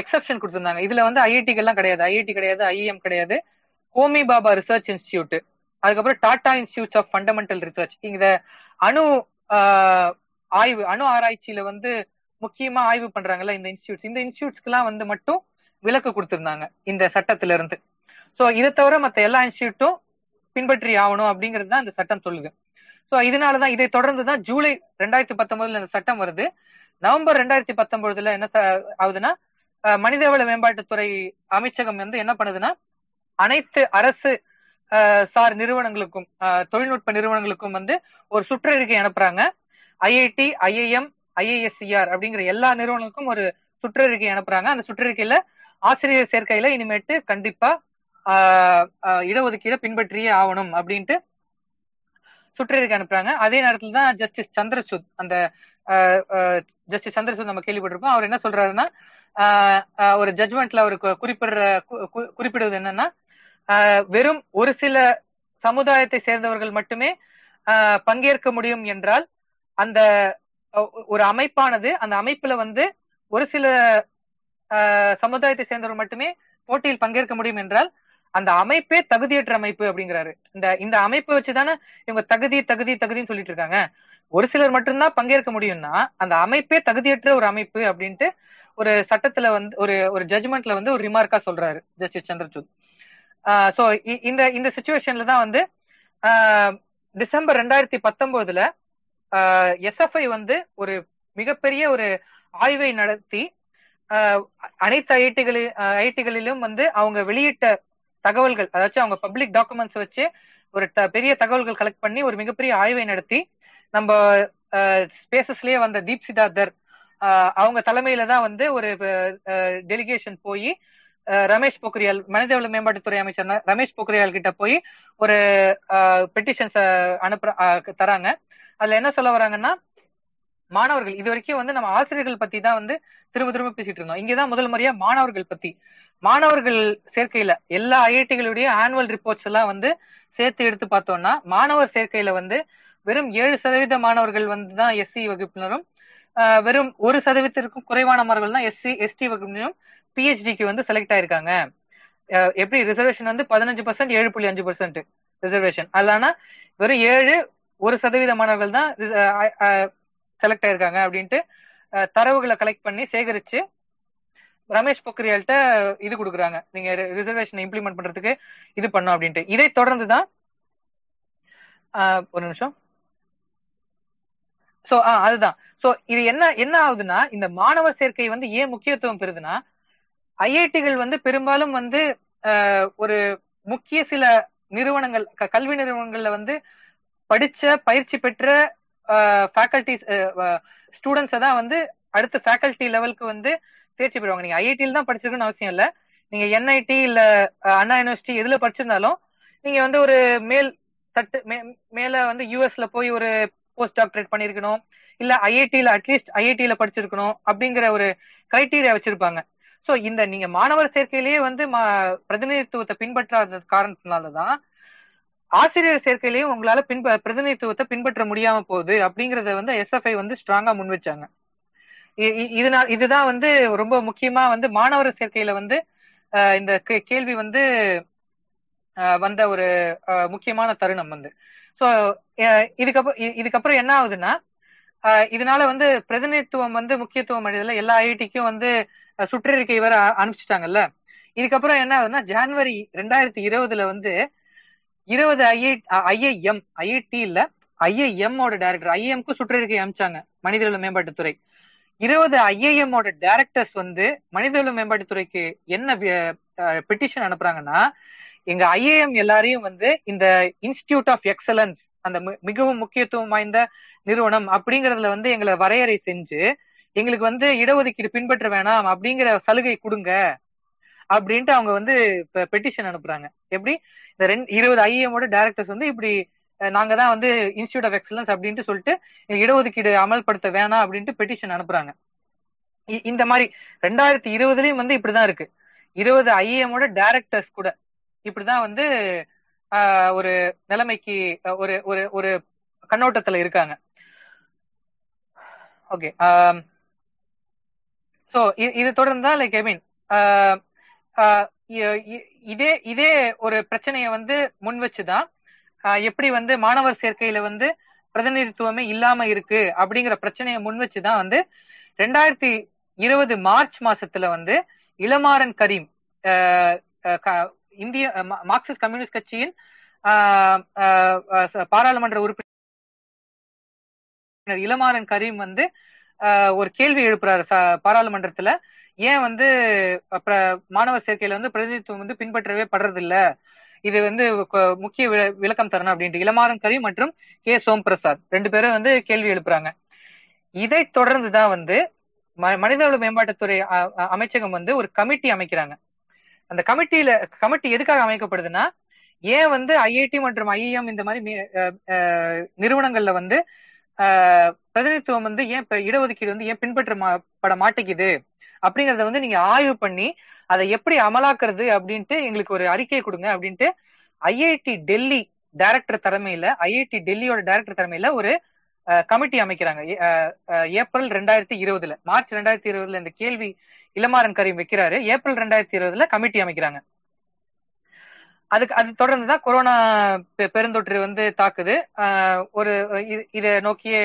எக்ஸப்ஷன் கொடுத்திருந்தாங்க. இதுல வந்து ஐஐடிகள்லாம் கிடையாது. ஐஐடி கிடையாது ஐஎம் கிடையாது. ஹோமி பாபா ரிசர்ச் இன்ஸ்டியூட் அதுக்கப்புறம் Tata institute of fundamental research. இந்த அணு ஆய்வு அணு ஆராய்ச்சியில வந்து முக்கியமா ஆய்வு பண்றாங்கல்ல இந்த இன்ஸ்டியூட்ஸ். இந்த இன்ஸ்டிடியூட்ஸ்க்குலாம் வந்து மட்டும் விலக்கு கொடுத்திருந்தாங்க இந்த சட்டத்துல இருந்து சோ இதை தவிர மத்த எல்லா இன்ஸ்டியூட்டும் பின்பற்றி ஆகணும் அப்படிங்கிறது தான் இந்த சட்டம் சொல்லுது. சோ இதனாலதான் இதை தொடர்ந்து தான் ஜூலை ரெண்டாயிரத்தி பத்தொன்பதுல இந்த சட்டம் வருது. நவம்பர் ரெண்டாயிரத்தி பத்தொன்பதுல என்ன ஆகுதுன்னா மனிதவள மேம்பாட்டுத்துறை அமைச்சகம் வந்து என்ன பண்ணுதுன்னா அனைத்து அரசு சார் நிறுவனங்களுக்கும் தொழில்நுட்ப நிறுவனங்களுக்கும் வந்து ஒரு சுற்றறிக்கை அனுப்புறாங்க. ஐஐடி ஐஐஎம் ஐஏஎஸ்சிஆர் அப்படிங்கிற எல்லா நிறுவனங்களுக்கும் ஒரு சுற்றறிக்கை அனுப்புறாங்க. அந்த சுற்றறிக்கையில ஆசிரியர் சேர்க்கையில இனிமேட்டு கண்டிப்பா இடஒதுக்கீடை பின்பற்றியே ஆகணும் அப்படின்ட்டு சுற்றறிக்கை அனுப்புறாங்க. அதே நேரத்துல தான் ஜஸ்டிஸ் சந்திரசூத் அந்த ஜஸ்டிஸ் சந்திரசூத் நம்ம கேள்விப்பட்டிருப்போம். அவர் என்ன சொல்றாருன்னா ஒரு ஜட்மெண்ட்ல அவர் குறிப்பிடுற குறிப்பிடுவது என்னன்னா வெறும் ஒரு சில சமுதாயத்தை சேர்ந்தவர்கள் மட்டுமே பங்கேற்க முடியும் என்றால் அந்த ஒரு அமைப்பானது அந்த அமைப்புல வந்து ஒரு சில சமுதாயத்தை சேர்ந்தவர்கள் மட்டுமே போட்டியில் பங்கேற்க முடியும் என்றால் அந்த அமைப்பே தகுதியற்ற அமைப்பு அப்படிங்கிறாரு. இந்த இந்த அமைப்பை வச்சுதானே இவங்க தகுதி தகுதி தகுதின்னு சொல்லிட்டு இருக்காங்க. ஒரு சிலர் மட்டும்தான் பங்கேற்க முடியும்னா அந்த அமைப்பே தகுதியற்ற ஒரு அமைப்பு அப்படின்ட்டு ஒரு சட்டத்துல வந்து ஒரு ஒரு ஜட்மெண்ட்ல வந்து ஒரு ரிமார்க்கா சொல்றாரு ஜஸ்டிஸ் சந்திரசூட். சோ இந்த இந்த சுச்சுவேஷன்ல தான் வந்து டிசம்பர் ரெண்டாயிரத்தி பத்தொன்பதுல எஸ்எஃப்ஐ வந்து ஒரு மிகப்பெரிய ஒரு ஆய்வை நடத்தி அனைத்து ஐஐடிகளில் ஐஐடிகளிலும் வந்து அவங்க வெளியிட்ட தகவல்கள் அதாச்சும் அவங்க பப்ளிக் டாக்குமெண்ட்ஸ் வச்சு ஒரு பெரிய தகவல்கள் கலெக்ட் பண்ணி ஒரு மிகப்பெரிய ஆய்வை நடத்தி நம்ம ஸ்பேசஸ்லயே வந்த தீப் சிதார்தர் அவங்க தலைமையில தான் வந்து ஒரு டெலிகேஷன் போய் ரமேஷ் பொக்ரியால் மனிதவள மேம்பாட்டுத்துறை அமைச்சர் ரமேஷ் பொக்ரியால் கிட்ட போய் ஒரு பெட்டிஷன்ஸ் அனுப்புற தராங்க. அதுல என்ன சொல்ல வராங்கன்னா மாணவர்கள் இது வரைக்கும் வந்து நம்ம ஆசிரியர்கள் பத்தி தான் வந்து திரும்ப திரும்ப பேசிட்டு இருந்தோம். இங்கதான் முதல் முறையா மாணவர்கள் பத்தி. மாணவர்கள் சேர்க்கையில எல்லா ஐஐடிகளுடைய ஆனுவல் ரிப்போர்ட்ஸ் எல்லாம் வந்து சேர்த்து எடுத்து பார்த்தோம்னா மாணவர் சேர்க்கையில வந்து வெறும் ஏழு சதவீத மாணவர்கள் வந்து தான் எஸ்சி வகுப்பினரும் வெறும் ஒரு சதவீதத்திற்கும் குறைவான மாணவர்கள் தான் எஸ்சி எஸ்டி வகுப்பினரும் பிஹெச்டிக்கு வந்து செலக்ட் ஆயிருக்காங்க. எப்படி? ரிசர்வேஷன் வந்து பதினஞ்சு பர்சன்ட் ஏழு புள்ளி அஞ்சு பர்சன்ட் ரிசர்வேஷன் அதனால வெறும் ஏழு ஒரு சதவீத மாணவர்கள் தான் செலக்ட் ஆயிருக்காங்க அப்படின்ட்டு தரவுகளை கலெக்ட் பண்ணி சேகரிச்சு ரமேஷ் பொக்ரியால்கிட்ட இது கொடுக்குறாங்க. நீங்க ரிசர்வேஷன் இம்ப்ளிமெண்ட் பண்றதுக்கு இது பண்ணும் அப்படின்ட்டு. இதை தொடர்ந்து தான் ஒரு நிமிஷம். சோ ஆ அதுதான். சோ இது என்ன என்ன ஆகுதுன்னா இந்த மாணவர் சேர்க்கை வந்து ஏன் முக்கியத்துவம் பெறுதுன்னா ஐஐடிகள் வந்து பெரும்பாலும் வந்து ஒரு முக்கிய சில நிறுவனங்கள் கல்வி நிறுவனங்கள்ல வந்து படிச்ச பயிற்சி பெற்ற ஃபேக்கல்டிஸ் ஸ்டூடெண்ட்ஸை தான் வந்து அடுத்த ஃபேக்கல்டி லெவலுக்கு வந்து தேர்ச்சி பெறுவாங்க. நீங்க ஐஐடியில் தான் படிச்சிருக்கணும்னு அவசியம் இல்லை. நீங்க என்ஐடி இல்ல அண்ணா யூனிவர்சிட்டி எதுல படிச்சிருந்தாலும் நீங்க வந்து ஒரு மேல் தட்டு மேல வந்து யூஎஸ்ல போய் ஒரு போஸ்ட் டாக்டரேட் பண்ணிருக்கணும். இல்ல ஐஐடியில அட்லீஸ்ட் ஐஐடியில படிச்சிருக்கணும் அப்படிங்கிற ஒரு கிரைட்டீரியா வச்சிருப்பாங்க. ஸோ இந்த நீங்க மாணவர் சேர்க்கையிலேயே வந்து பிரதிநிதித்துவத்தை பின்பற்றாத காரணத்தினாலதான் ஆசிரியர் சேர்க்கையிலையும் உங்களால பின்ப பிரதிநிதித்துவத்தை பின்பற்ற முடியாம போகுது அப்படிங்கறத வந்து எஸ்எஃப்ஐ வந்து ஸ்ட்ராங்கா முன் வச்சாங்க. இதனால் இதுதான் வந்து ரொம்ப முக்கியமா வந்து மாணவர் சேர்க்கையில வந்து இந்த கேள்வி வந்து வந்த ஒரு முக்கியமான தருணம் வந்து. சோ இதுக்கப்புறம் இதுக்கப்புறம் என்ன ஆகுதுன்னா இதனால வந்து பிரதிநிதித்துவம் வந்து முக்கியத்துவம் அடைதல எல்லா ஐஐடிக்கும் வந்து சுற்றறிக்கை வர அனுப்பிச்சிட்டாங்கல்ல. இதுக்கப்புறம் என்ன ஆகுதுன்னா ஜான்வரி ரெண்டாயிரத்தி இருபதுல வந்து இருபது ஐஐ ஐஏஎம் ஐஐடி இல்ல ஐஐஎம் ஓட டைரக்டர் ஐஐஎம்க்கு சுற்றறிக்கை அமைச்சாங்க மனிதவள மேம்பாட்டுத்துறை இருபது ஐஏஎம்மோட ஓட டைரக்டர்ஸ் வந்து மனிதவள மேம்பாட்டுத்துறைக்கு என்ன பெட்டிஷன் அனுப்புறாங்கன்னா எங்க ஐஏஎம் எல்லாரையும் வந்து இந்த இன்ஸ்டிடியூட் ஆஃப் எக்ஸலன்ஸ் அந்த மிகவும் முக்கியத்துவம் வாய்ந்த நிறுவனம் அப்படிங்கறதுல வந்து எங்களை வரையறை செஞ்சு எங்களுக்கு வந்து இடஒதுக்கீடு பின்பற்ற வேணாம் அப்படிங்கிற சலுகை கொடுங்க அப்படின்ட்டு அவங்க வந்து பெட்டிஷன் அனுப்புறாங்க. எப்படி? இந்த ரெண்டு இருபது ஐஏஎமோட டைரக்டர்ஸ் வந்து இப்படி நாங்க தான் வந்து இன்ஸ்டியூட் ஆஃப் எக்ஸலன்ஸ் அப்படின்ட்டு சொல்லிட்டு இடஒதுக்கீடு அமல்படுத்த வேணாம் அப்படின்ட்டு பெட்டிஷன் அனுப்புறாங்க. இந்த மாதிரி ரெண்டாயிரத்தி இருபதுலயும் வந்து இப்படிதான் இருக்கு. இருபது ஐஏஎமோட டைரக்டர்ஸ் கூட இப்படிதான் வந்து ஒரு நிலைமைக்கு ஒரு ஒரு ஒரு கண்ணோட்டத்துல இருக்காங்க. ஓகே சோ um, இது தொடர்ந்தா லைக் ஐ மீன் இதே இதே ஒரு பிரச்சனையை வந்து முன் வச்சுதான் எப்படி வந்து மாணவர் சேர்க்கையில வந்து பிரதிநிதித்துவமே இல்லாம இருக்கு அப்படிங்கிற பிரச்சனையை முன் வச்சுதான் வந்து ரெண்டாயிரத்தி இருபது மார்ச் மாசத்துல வந்து இளமாறன் கரீம் இந்திய மார்க்சிஸ்ட் கம்யூனிஸ்ட் கட்சியின் பாராளுமன்ற உறுப்பினர் இளமாறன் கரீம் வந்து ஒரு கேள்வி எழுப்புறாரு பாராளுமன்றத்துல. ஏன் வந்து மாணவர் சேர்க்கையில வந்து பிரதிநிதித்துவம் வந்து பின்பற்றவே படுறதில்ல? இது வந்து முக்கிய விளக்கம் தரணும் அப்படின்ட்டு. இளமாறன் கவி மற்றும் கே. சோம் பிரசாத் ரெண்டு பேரும் வந்து கேள்வி எழுப்புறாங்க. இதை தொடர்ந்துதான் வந்து மனிதவள மேம்பாட்டுத்துறை அமைச்சகம் வந்து ஒரு கமிட்டி அமைக்கிறாங்க. அந்த கமிட்டியில கமிட்டி எதுக்காக அமைக்கப்படுதுன்னா ஏன் வந்து ஐஐடி மற்றும் ஐஐஎம் இந்த மாதிரி நிறுவனங்கள்ல வந்து பிரதிநிதித்துவம் வந்து ஏன் இடஒதுக்கீடு வந்து ஏன் பின்பற்றப்பட மாட்டேங்குது? அப்படிங்கறத வந்து நீங்க ஆய்வு பண்ணி அதை எப்படி அமலாக்குறது அப்படின்ட்டு எங்களுக்கு ஒரு அறிக்கை கொடுங்க அப்படின்ட்டு ஐஐடி டெல்லி டைரக்டர் தலைமையில ஐஐடி டெல்லியோட டைரக்டர் தலைமையில ஒரு கமிட்டி அமைக்கிறாங்க. ஏப்ரல் ரெண்டாயிரத்தி இருபதுல மார்ச் ரெண்டாயிரத்தி இருபதுல இந்த கேள்வி இளமாறன் கரீம் வைக்கிறாரு. ஏப்ரல் ரெண்டாயிரத்தி இருபதுல கமிட்டி அமைக்கிறாங்க. அதுக்கு அது தொடர்ந்து தான் கொரோனா பெருந்தொற்று வந்து தாக்குது. ஒரு இதை நோக்கிய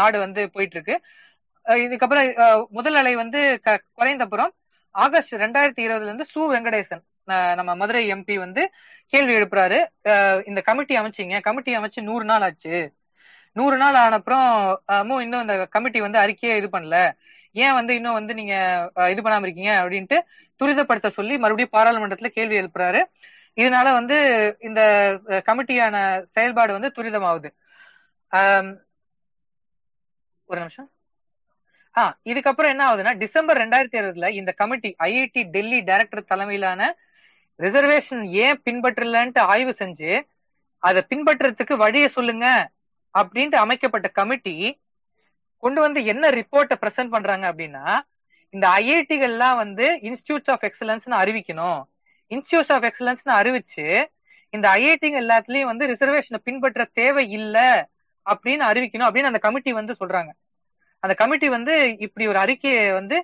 நாடு வந்து போயிட்டு இருக்கு. இதுக்கப்புறம் முதல் அலை வந்து குறைந்தப்புறம் ஆகஸ்ட் ரெண்டாயிரத்தி இருபதுல இருந்து சு வெங்கடேசன் நம்ம மதுரை எம்பி வந்து கேள்வி எழுப்புறாரு. இந்த கமிட்டி அமைச்சிங்க. கமிட்டி அமைச்சு நூறு நாள் ஆச்சு. நூறு நாள் ஆனப்புறம் இன்னும் இந்த கமிட்டி வந்து அறிக்கையே இது பண்ணல. ஏன் வந்து இன்னும் வந்து நீங்க இது பண்ணாம இருக்கீங்க அப்படின்ட்டு துரிதப்படுத்த சொல்லி மறுபடியும் பாராளுமன்றத்துல கேள்வி எழுப்புறாரு. இதனால வந்து இந்த கமிட்டியான செயல்பாடு வந்து துரிதமாகுது. ஒரு நிமிஷம். இதுக்கப்புறம் என்ன ஆகுதுன்னா டிசம்பர் ரெண்டாயிரத்தி இருபதுல இந்த கமிட்டி ஐஐடி டெல்லி டைரக்டர் தலைமையிலான ரிசர்வேஷன் ஏன் பின்பற்றலன்ட்டு ஆய்வு செஞ்சு அதை பின்பற்றுறதுக்கு வழியை சொல்லுங்க அப்படின்ட்டு அமைக்கப்பட்ட கமிட்டி கொண்டு வந்து என்ன ரிப்போர்ட்டை ப்ரெசென்ட் பண்றாங்க அப்படின்னா இந்த ஐஐடிகள்லாம் வந்து இன்ஸ்டியூட்ஸ் ஆஃப் எக்ஸலன்ஸ்னு அறிவிக்கணும். இன்ஸ்டியூட்ஸ் ஆஃப் எக்ஸலன்ஸ்னு அறிவிச்சு இந்த ஐஐடிங்க எல்லாத்துலயும் வந்து ரிசர்வேஷனை பின்பற்ற தேவை இல்லை அப்படின்னு அறிவிக்கணும் அப்படின்னு அந்த கமிட்டி வந்து சொல்றாங்க. அந்த கமிட்டி வந்து இப்படி ஒரு அறிக்கையை வந்து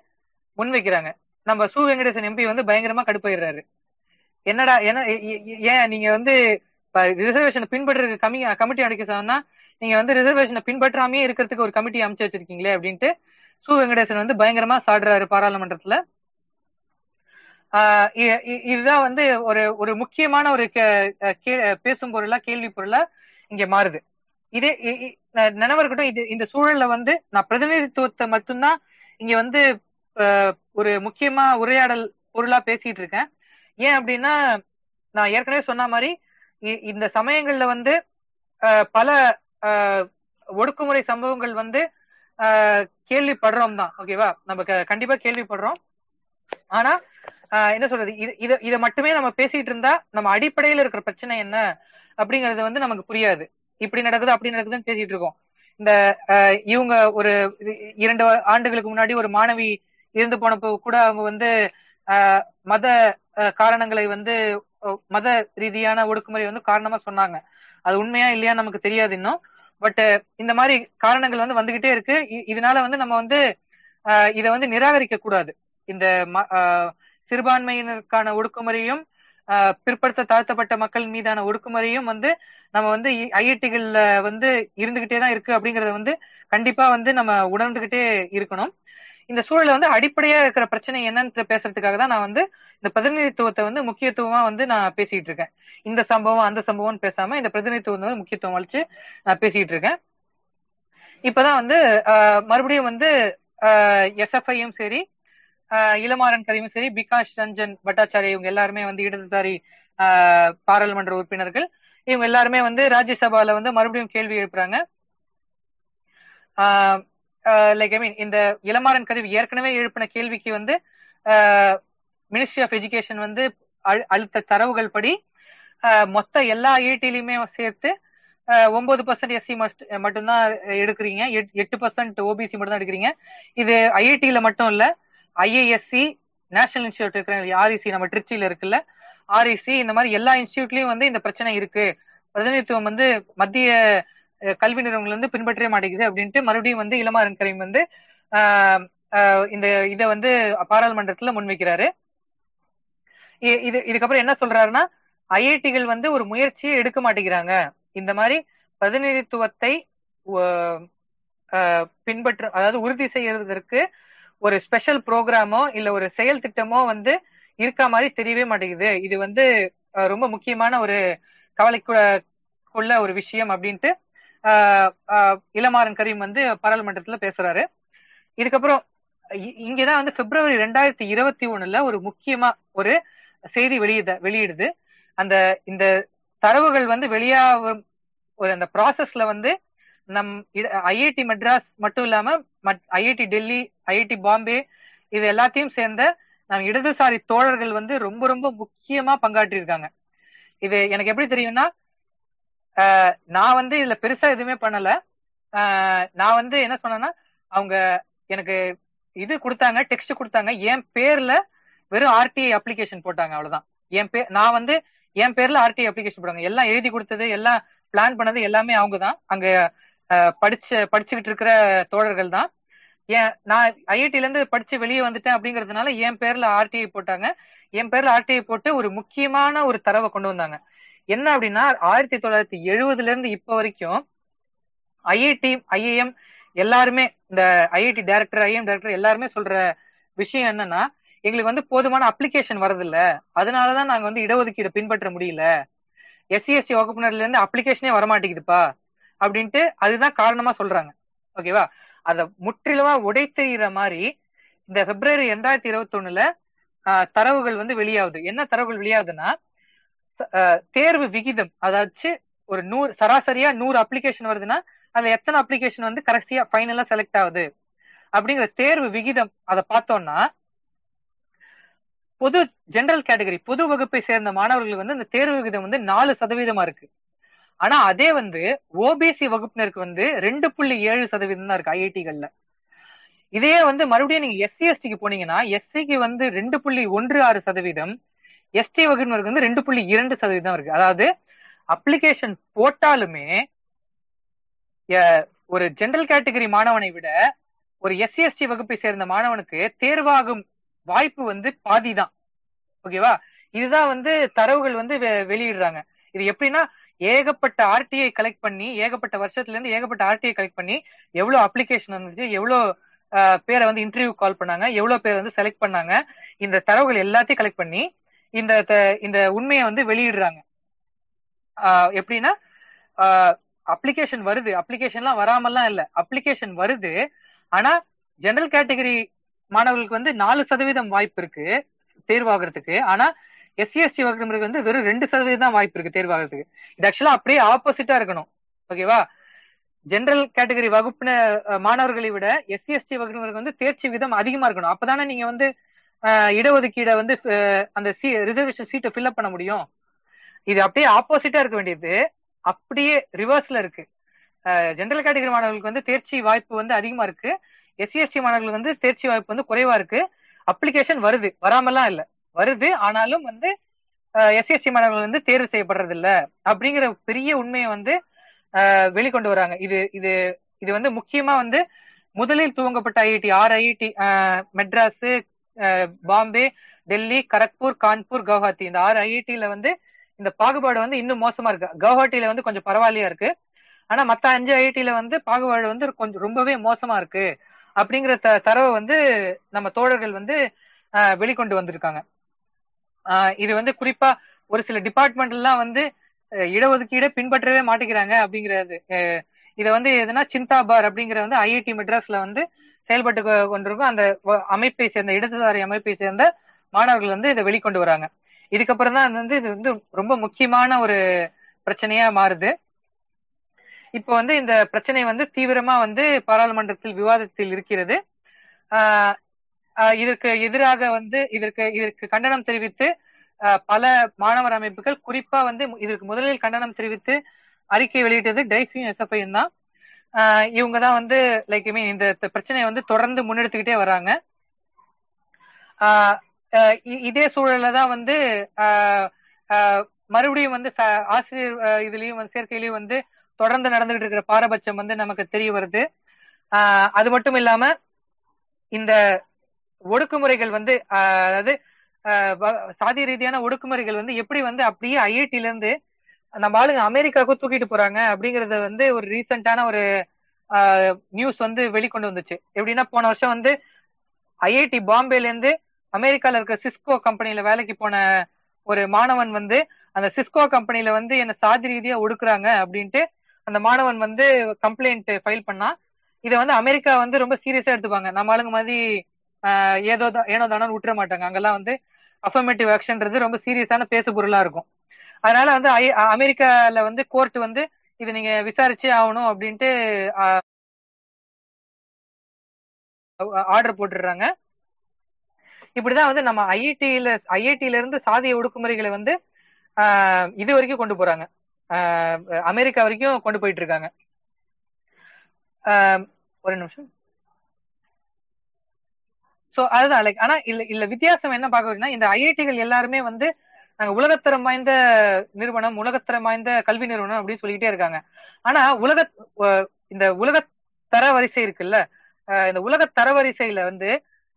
முன்வைக்கிறாங்க. நம்ம சு வெங்கடேசன் எம்பி வந்து பயங்கரமா கடுப்பாயிடுறாரு என்னடா என்ன ஏன் நீங்க வந்து ரிசர்வேஷனை பின்பற்றுறது கம்மி கமிட்டி அடைக்க சொன்னா நீங்க வந்து ரிசர்வேஷனை பின்பற்றாமே இருக்கிறதுக்கு ஒரு கமிட்டி அமைச்சு வச்சிருக்கீங்களே அப்படின்ட்டு சு வெங்கடேசன் வந்து பயங்கரமா சாடுறாரு பாராளுமன்றத்துல. இதுதான் வந்து ஒரு ஒரு முக்கியமான ஒரு பேசும் பொருளா கேள்வி பொருளா இங்க மாறுது. இதே நினைவு இருக்கட்டும் இது இந்த சூழல்ல வந்து நான் பிரதிநிதித்துவத்தை மட்டும்தான் இங்க வந்து ஒரு முக்கியமா உரையாடல் பொருளா பேசிட்டு இருக்கேன் ஏன் அப்படின்னா நான் ஏற்கனவே சொன்ன மாதிரி இந்த சமயங்கள்ல வந்து பல ஒடுக்குமுறை சம்பவங்கள் வந்து கேள்விப்படுறோம் தான் ஓகேவா? நம்ம கண்டிப்பா கேள்விப்படுறோம். ஆனா என்ன சொல்றது? இது இதை இதை மட்டுமே நம்ம பேசிட்டு இருந்தா நம்ம அடிப்படையில இருக்கிற பிரச்சனை என்ன? அப்படிங்கறது வந்து நமக்கு புரியாது. இப்படி நடக்குது அப்படி நடக்குதுன்னு பேசிட்டு இருக்கோம். இந்த இவங்க ஒரு இரண்டு ஆண்டுகளுக்கு முன்னாடி ஒரு மாணவி இருந்து போனப்போ கூட அவங்க வந்து மத காரணங்களை வந்து மத ரீதியான ஒடுக்குமுறை வந்து காரணமா சொன்னாங்க. அது உண்மையா இல்லையா நமக்கு தெரியாது இன்னும். பட் இந்த மாதிரி காரணங்கள் வந்து வந்துகிட்டே இருக்கு. இதனால வந்து நம்ம வந்து இதை வந்து நிராகரிக்க கூடாது இந்த சிறுபான்மையினருக்கான ஒடுக்குமுறையும் பிற்படுத்த தாழ்த்தப்பட்ட மக்கள் மீதான ஒடுக்குமுறையும் வந்து நம்ம வந்து ஐஐடிகள்ல வந்து இருந்துகிட்டே தான் இருக்கு அப்படிங்கறத வந்து கண்டிப்பா வந்து நம்ம உணர்ந்துகிட்டே இருக்கணும். இந்த சூழல வந்து அடிப்படையா இருக்கிற பிரச்சனை என்னன்னு பேசுறதுக்காக தான் நான் வந்து இந்த பிரதிநிதித்துவத்தை வந்து முக்கியத்துவமா வந்து நான் பேசிட்டு இருக்கேன். இந்த சம்பவம் அந்த சம்பவம்னு பேசாம இந்த பிரதிநிதித்துவம் வந்து முக்கியத்துவம் அளிச்சு நான் பேசிட்டு இருக்கேன். இப்பதான் வந்து மறுபடியும் வந்து எஸ்எஃப்ஐயும் சரி இளமாறன் கரீமும் சரி பிகாஷ் ரஞ்சன் பட்டாச்சாரிய இவங்க எல்லாருமே வந்து இடதுசாரி பாராளுமன்ற உறுப்பினர்கள். இவங்க எல்லாருமே வந்து ராஜ்யசபால வந்து மறுபடியும் கேள்வி எழுப்புறாங்க. லைக் ஐ மீன் இந்த இளமாறன் கருவி ஏற்கனவே எழுப்பின கேள்விக்கு வந்து மினிஸ்ட்ரி ஆஃப் எஜுகேஷன் வந்து அழுத்த தரவுகள் படி மொத்த எல்லா ஐஐடிலையுமே சேர்த்து ஒன்பது பர்சன்ட் எஸ்சி மட்டும்தான் எடுக்கிறீங்க. எட்டு பர்சன்ட் ஓபிசி மட்டும் தான் எடுக்கிறீங்க. இது ஐஐடியில மட்டும் இல்லை. ஐஏஎஸ்சி நேஷனல் இன்ஸ்டியூட் இருக்கிற ஆர்இசி நம்ம திருச்சியில இருக்குல்ல? ஆர்இசி இந்த மாதிரி எல்லா இன்ஸ்டியூட்லயும் வந்து இந்த பிரச்சனை இருக்கு. பிரதிநிதித்துவம் வந்து மத்திய கல்வி நிறுவனங்கள் வந்து பின்பற்றவே மாட்டேங்குது அப்படின்ட்டு மறுபடியும் வந்து இளமாறன் கரீம் வந்து இந்த இதை வந்து பாராளுமன்றத்துல முன்வைக்கிறாரு. இது இதுக்கப்புறம் என்ன சொல்றாருன்னா ஐஐடிகள் வந்து ஒரு முயற்சியை எடுக்க மாட்டேங்கிறாங்க. இந்த மாதிரி பிரதிநிதித்துவத்தை பின்பற்ற அதாவது உறுதி செய்யறதற்கு ஒரு ஸ்பெஷல் ப்ரோக்ராமோ இல்ல ஒரு செயல் திட்டமோ வந்து இருக்க மாதிரி தெரியவே மாட்டேங்குது. இது வந்து ரொம்ப முக்கியமான ஒரு கவலைக்குள்ள ஒரு விஷயம் அப்படின்ட்டு இளமாறன் கரீம் வந்து பாராளுமன்றத்துல பேசுறாரு. இதுக்கப்புறம் இங்கதான் வந்து பிப்ரவரி ரெண்டாயிரத்தி இருபத்தி ஒண்ணுல ஒரு முக்கியமா ஒரு செய்தி வெளியிட வெளியிடுது. அந்த இந்த தரவுகள் வந்து வெளியாகும் ஒரு அந்த ப்ராசஸ்ல வந்து நம் ஐஐடி மெட்ராஸ் மட்டும் இல்லாம ஐஐடி டெல்லி ஐஐடி பாம்பே இது எல்லாத்தையும் சேர்ந்த நம் இடதுசாரி தோழர்கள் வந்து ரொம்ப ரொம்ப முக்கியமா பங்காற்றிருக்காங்க இது எனக்கு எப்படி தெரியும்னா நான் வந்து இதுல பெருசா எதுவுமே பண்ணல. நான் வந்து என்ன சொன்னேன்னா அவங்க எனக்கு இது கொடுத்தாங்க டெக்ஸ்ட் கொடுத்தாங்க என் பேர்ல வெறும் ஆர்டிஐ அப்ளிகேஷன் போட்டாங்க அவ்வளவுதான். என் பேர் நான் வந்து என் பேர்ல ஆர்டிஐ அப்ளிகேஷன் போட்டாங்க. எல்லாம் எழுதி கொடுத்தது எல்லாம் பிளான் பண்ணது எல்லாமே அவங்க தான் அங்க படிச்ச படிச்சுக்கிட்டு இருக்கிற தோழர்கள் தான். ஏன் நான் ஐஐடில இருந்து படிச்சு வெளியே வந்துட்டேன் அப்படிங்கறதுனால என் பேர்ல ஆர்டிஐ போட்டாங்க. என் பேர்ல ஆர்டிஐ போட்டு ஒரு முக்கியமான ஒரு தரவை கொண்டு வந்தாங்க. என்ன அப்படின்னா ஆயிரத்தி தொள்ளாயிரத்தி எழுபதுல இருந்து இப்ப வரைக்கும் ஐஐடி ஐஏஎம் எல்லாருமே இந்த ஐஐடி டைரக்டர் ஐஎம் டைரக்டர் எல்லாருமே சொல்ற விஷயம் என்னன்னா எங்களுக்கு வந்து போதுமான அப்ளிகேஷன் வரதில்ல. அதனாலதான் நாங்க வந்து இடஒதுக்கீடு பின்பற்ற முடியல. எஸ்சி எஸ்டி வகுப்பினர்ல இருந்து அப்ளிகேஷனே வரமாட்டேங்குதுப்பா. அப்படின்ட்டு அதுதான் காரணமா சொல்றாங்க. ஓகேவா? அத முற்றிலுமா உடைத்தெறிகிற மாதிரி இந்த பிப்ரவரி ரெண்டாயிரத்தி இருபத்தி ஒண்ணுல தரவுகள் வந்து வெளியாகுது. என்ன தரவுகள் வெளியாகுதுன்னா தேர்வு விகிதம். அதாச்சு ஒரு நூறு சராசரியா நூறு அப்ளிகேஷன் வருதுன்னா அதுல எத்தனை அப்ளிகேஷன் வந்து கடைசியா ஃபைனலா செலக்ட் ஆகுது? அப்படிங்கிற தேர்வு விகிதம் அதை பார்த்தோம்னா பொது ஜெனரல் கேட்டகரி பொது வகுப்பை சேர்ந்த மாணவர்கள் வந்து இந்த தேர்வு விகிதம் வந்து நாலு சதவீதமா இருக்கு. ஆனா அதே வந்து ஓபிசி வகுப்பினருக்கு வந்து ரெண்டு புள்ளி ஏழு சதவீதம் தான் இருக்கு ஐஐடிகள்ல இதே வந்து மறுபடியும் நீங்க எஸ்சி எஸ்டிக்கு போனீங்கன்னா எஸ்சிக்கு வந்து ரெண்டு புள்ளி ஒன்று ஆறு சதவீதம் எஸ்டி வகுப்பினருக்கு வந்து ரெண்டு புள்ளி இரண்டு சதவீதம் இருக்கு. அதாவது அப்ளிகேஷன் போட்டாலுமே ஒரு ஜெனரல் கேட்டகரி மாணவனை விட ஒரு எஸ்சி எஸ்டி வகுப்பை சேர்ந்த மாணவனுக்கு தேர்வாகும் வாய்ப்பு வந்து பாதி தான் ஓகேவா இதுதான் வந்து தரவுகள் வந்து வெளியிடுறாங்க. இது எப்படின்னா ஏகப்பட்ட ஆர்டிஐ கலெக்ட் பண்ணி ஏகப்பட்ட வருஷத்துல இருந்து ஏகப்பட்ட ஆர்டிஐ கலெக்ட் பண்ணி எவ்வளவு அப்ளிகேஷன் வந்துச்சு எவ்வளவு பேரை வந்து இன்டர்வியூ கால் பண்ணாங்க எவ்வளவு பேர் வந்து செலக்ட் பண்ணாங்க இந்த தரவுகள் எல்லாத்தையும் கலெக்ட் பண்ணி இந்த இந்த உண்மையை வந்து வெளியிடுறாங்க. எப்படின்னா அப்ளிகேஷன் வருது அப்ளிகேஷன்லாம் வராமல்லாம் இல்ல அப்ளிகேஷன் வருது ஆனா ஜெனரல் கேட்டகரி மாணவர்களுக்கு வந்து நாலு சதவீதம் வாய்ப்பு இருக்கு தேர்வாகிறதுக்கு ஆனா எஸ்சி எஸ்டி வகுப்பினருக்கு வந்து வெறும் ரெண்டு சதவீதம் தான் வாய்ப்பு இருக்கு தேர்வாகிறதுக்கு இது ஆக்சுவலா அப்படியே ஆப்போசிட்டா இருக்கணும். ஓகேவா ஜென்ரல் கேட்டகரி வகுப்பின மாணவர்களை விட எஸ்சி எஸ்டி வகுப்பினருக்கு வந்து தேர்ச்சி விதம் அதிகமா இருக்கணும். அப்பதானே நீங்க வந்து இடஒதுக்கீடை வந்து அந்த சீ ரிசர்வேஷன் சீட்டை ஃபில்அப் பண்ண முடியும். இது அப்படியே ஆப்போசிட்டா இருக்க வேண்டியது. அப்படியே ரிவர்ஸ்ல இருக்கு. ஜென்ரல் கேட்டகரி மாணவர்களுக்கு வந்து தேர்ச்சி வாய்ப்பு வந்து அதிகமா இருக்கு. எஸ்சி எஸ்டி மாணவர்களுக்கு வந்து தேர்ச்சி வாய்ப்பு வந்து குறைவா இருக்கு. அப்ளிகேஷன் வருது. வராமலாம் இல்லை. வருது. ஆனாலும் வந்து எஸ்சிஎஸ்டி மாணவர்கள் வந்து தேர்வு செய்யப்படுறது இல்ல அப்படிங்கிற பெரிய உண்மையை வந்து வெளிக்கொண்டு வராங்க. இது இது இது வந்து முக்கியமா வந்து முதலில் துவங்கப்பட்ட IIT are IIT Madras Bombay Delhi Kharagpur Kanpur Guwahati. இந்த ஆறு ஐஐடியில வந்து இந்த பாகுபாடு வந்து இன்னும் மோசமா இருக்கு. கவுஹாட்டில வந்து கொஞ்சம் பரவாயில்லையா இருக்கு. ஆனா மத்த அஞ்சு ஐஐடியில வந்து பாகுபாடு வந்து கொஞ்சம் ரொம்பவே மோசமா இருக்கு. அப்படிங்கிற த தரவை வந்து நம்ம தோழர்கள் வந்து வெளிக்கொண்டு வந்திருக்காங்க. இது வந்து குறிப்பா ஒரு சில டிபார்ட்மெண்ட்லாம் வந்து இடஒதுக்கீடு பின்பற்றவே மாட்டேங்கிறாங்க அப்படிங்கிறது. இதை வந்து எதுனா சிந்தா பார் அப்படிங்கிற வந்து ஐஐடி மெட்ராஸ்ல வந்து செயல்பட்டு கொண்டிருக்கும். அந்த அமைப்பை சேர்ந்த இடதுசாரி அமைப்பை சேர்ந்த மாணவர்கள் வந்து இதை வெளிக்கொண்டு வராங்க. இதுக்கப்புறம் தான் வந்து இது வந்து ரொம்ப முக்கியமான ஒரு பிரச்சனையா மாறுது. இப்போ வந்து இந்த பிரச்சனை வந்து தீவிரமா வந்து பாராளுமன்றத்தில் விவாதத்தில் இருக்கிறது. இதற்கு எதிராக வந்து இதற்கு இதற்கு கண்டனம் தெரிவித்து பல மாணவர் அமைப்புகள் குறிப்பா வந்து இதற்கு முதலில் கண்டனம் தெரிவித்து அறிக்கை வெளியிட்டது டைஃபியும் எஸ்எஃப்ஐயும் தான். இவங்க தான் வந்து லைக் மீன் இந்த பிரச்சனையை வந்து தொடர்ந்து முன்னெடுத்துக்கிட்டே வராங்க. இதே சூழல்ல தான் வந்து மறுபடியும் வந்து ஆசிரியர் இதுலயும் வந்து சேர்க்கையிலயும் வந்து தொடர்ந்து நடந்துகிட்டு இருக்கிற பாரபட்சம் வந்து நமக்கு தெரிய வருது. அது மட்டும் இல்லாம இந்த ஒடுக்குமுறைகள் வந்து அதாவது சாதி ரீதியான ஒடுக்குமுறைகள் வந்து எப்படி வந்து அப்படியே ஐஐடில இருந்து நம்ம ஆளுங்க அமெரிக்காவுக்கும் தூக்கிட்டு போறாங்க அப்படிங்கறத வந்து ஒரு ரீசெண்டான ஒரு நியூஸ் வந்து வெளிக்கொண்டு வந்துச்சு. எப்படின்னா போன வருஷம் வந்து ஐஐடி பாம்பேல இருந்து அமெரிக்கால இருக்க சிஸ்கோ கம்பெனில வேலைக்கு போன ஒரு மாணவன் வந்து அந்த சிஸ்கோ கம்பெனில வந்து என்ன சாதி ரீதியா ஒடுக்குறாங்க அப்படின்ட்டு அந்த மாணவன் வந்து கம்ப்ளைண்ட் ஃபைல் பண்ணா இதை வந்து அமெரிக்கா வந்து ரொம்ப சீரியஸா எடுத்துப்பாங்க. நம்ம ஆளுங்க மாதிரி ஏதோ ஏனோ தானோ விட்டுற மாட்டாங்க அங்கெல்லாம் வந்து அஃபர்மேட்டிவ் ஆக்ஷன்ன்றது ரொம்ப சீரியஸான பேசு பொருளா இருக்கும். அதனால வந்து அமெரிக்கால வந்து கோர்ட் வந்து இது நீங்க விசாரிச்சே ஆகணும் அப்படின்ட்டு ஆர்டர் போட்டுடுறாங்க. இப்படிதான் வந்து நம்ம ஐஐடியில ஐஐடியில இருந்து சாதிய ஒடுக்குமுறைகளை வந்து இது வரைக்கும் கொண்டு போறாங்க. அமெரிக்கா வரைக்கும் கொண்டு போயிட்டு இருக்காங்க. ஒரு நிமிஷம். சோ அதுதான் லைக் ஆனா இல்ல இல்ல வித்தியாசம் என்ன பார்க்கணும்னா இந்த ஐஐடிகள் எல்லாருமே வந்து நாங்க உலகத்தரம் வாய்ந்த நிறுவனம் உலகத்தரம் வாய்ந்த கல்வி நிறுவனம் அப்படின்னு சொல்லிக்கிட்டே இருக்காங்க. ஆனா உலக இந்த உலக தரவரிசை இருக்குல்ல இந்த உலக தரவரிசையில வந்து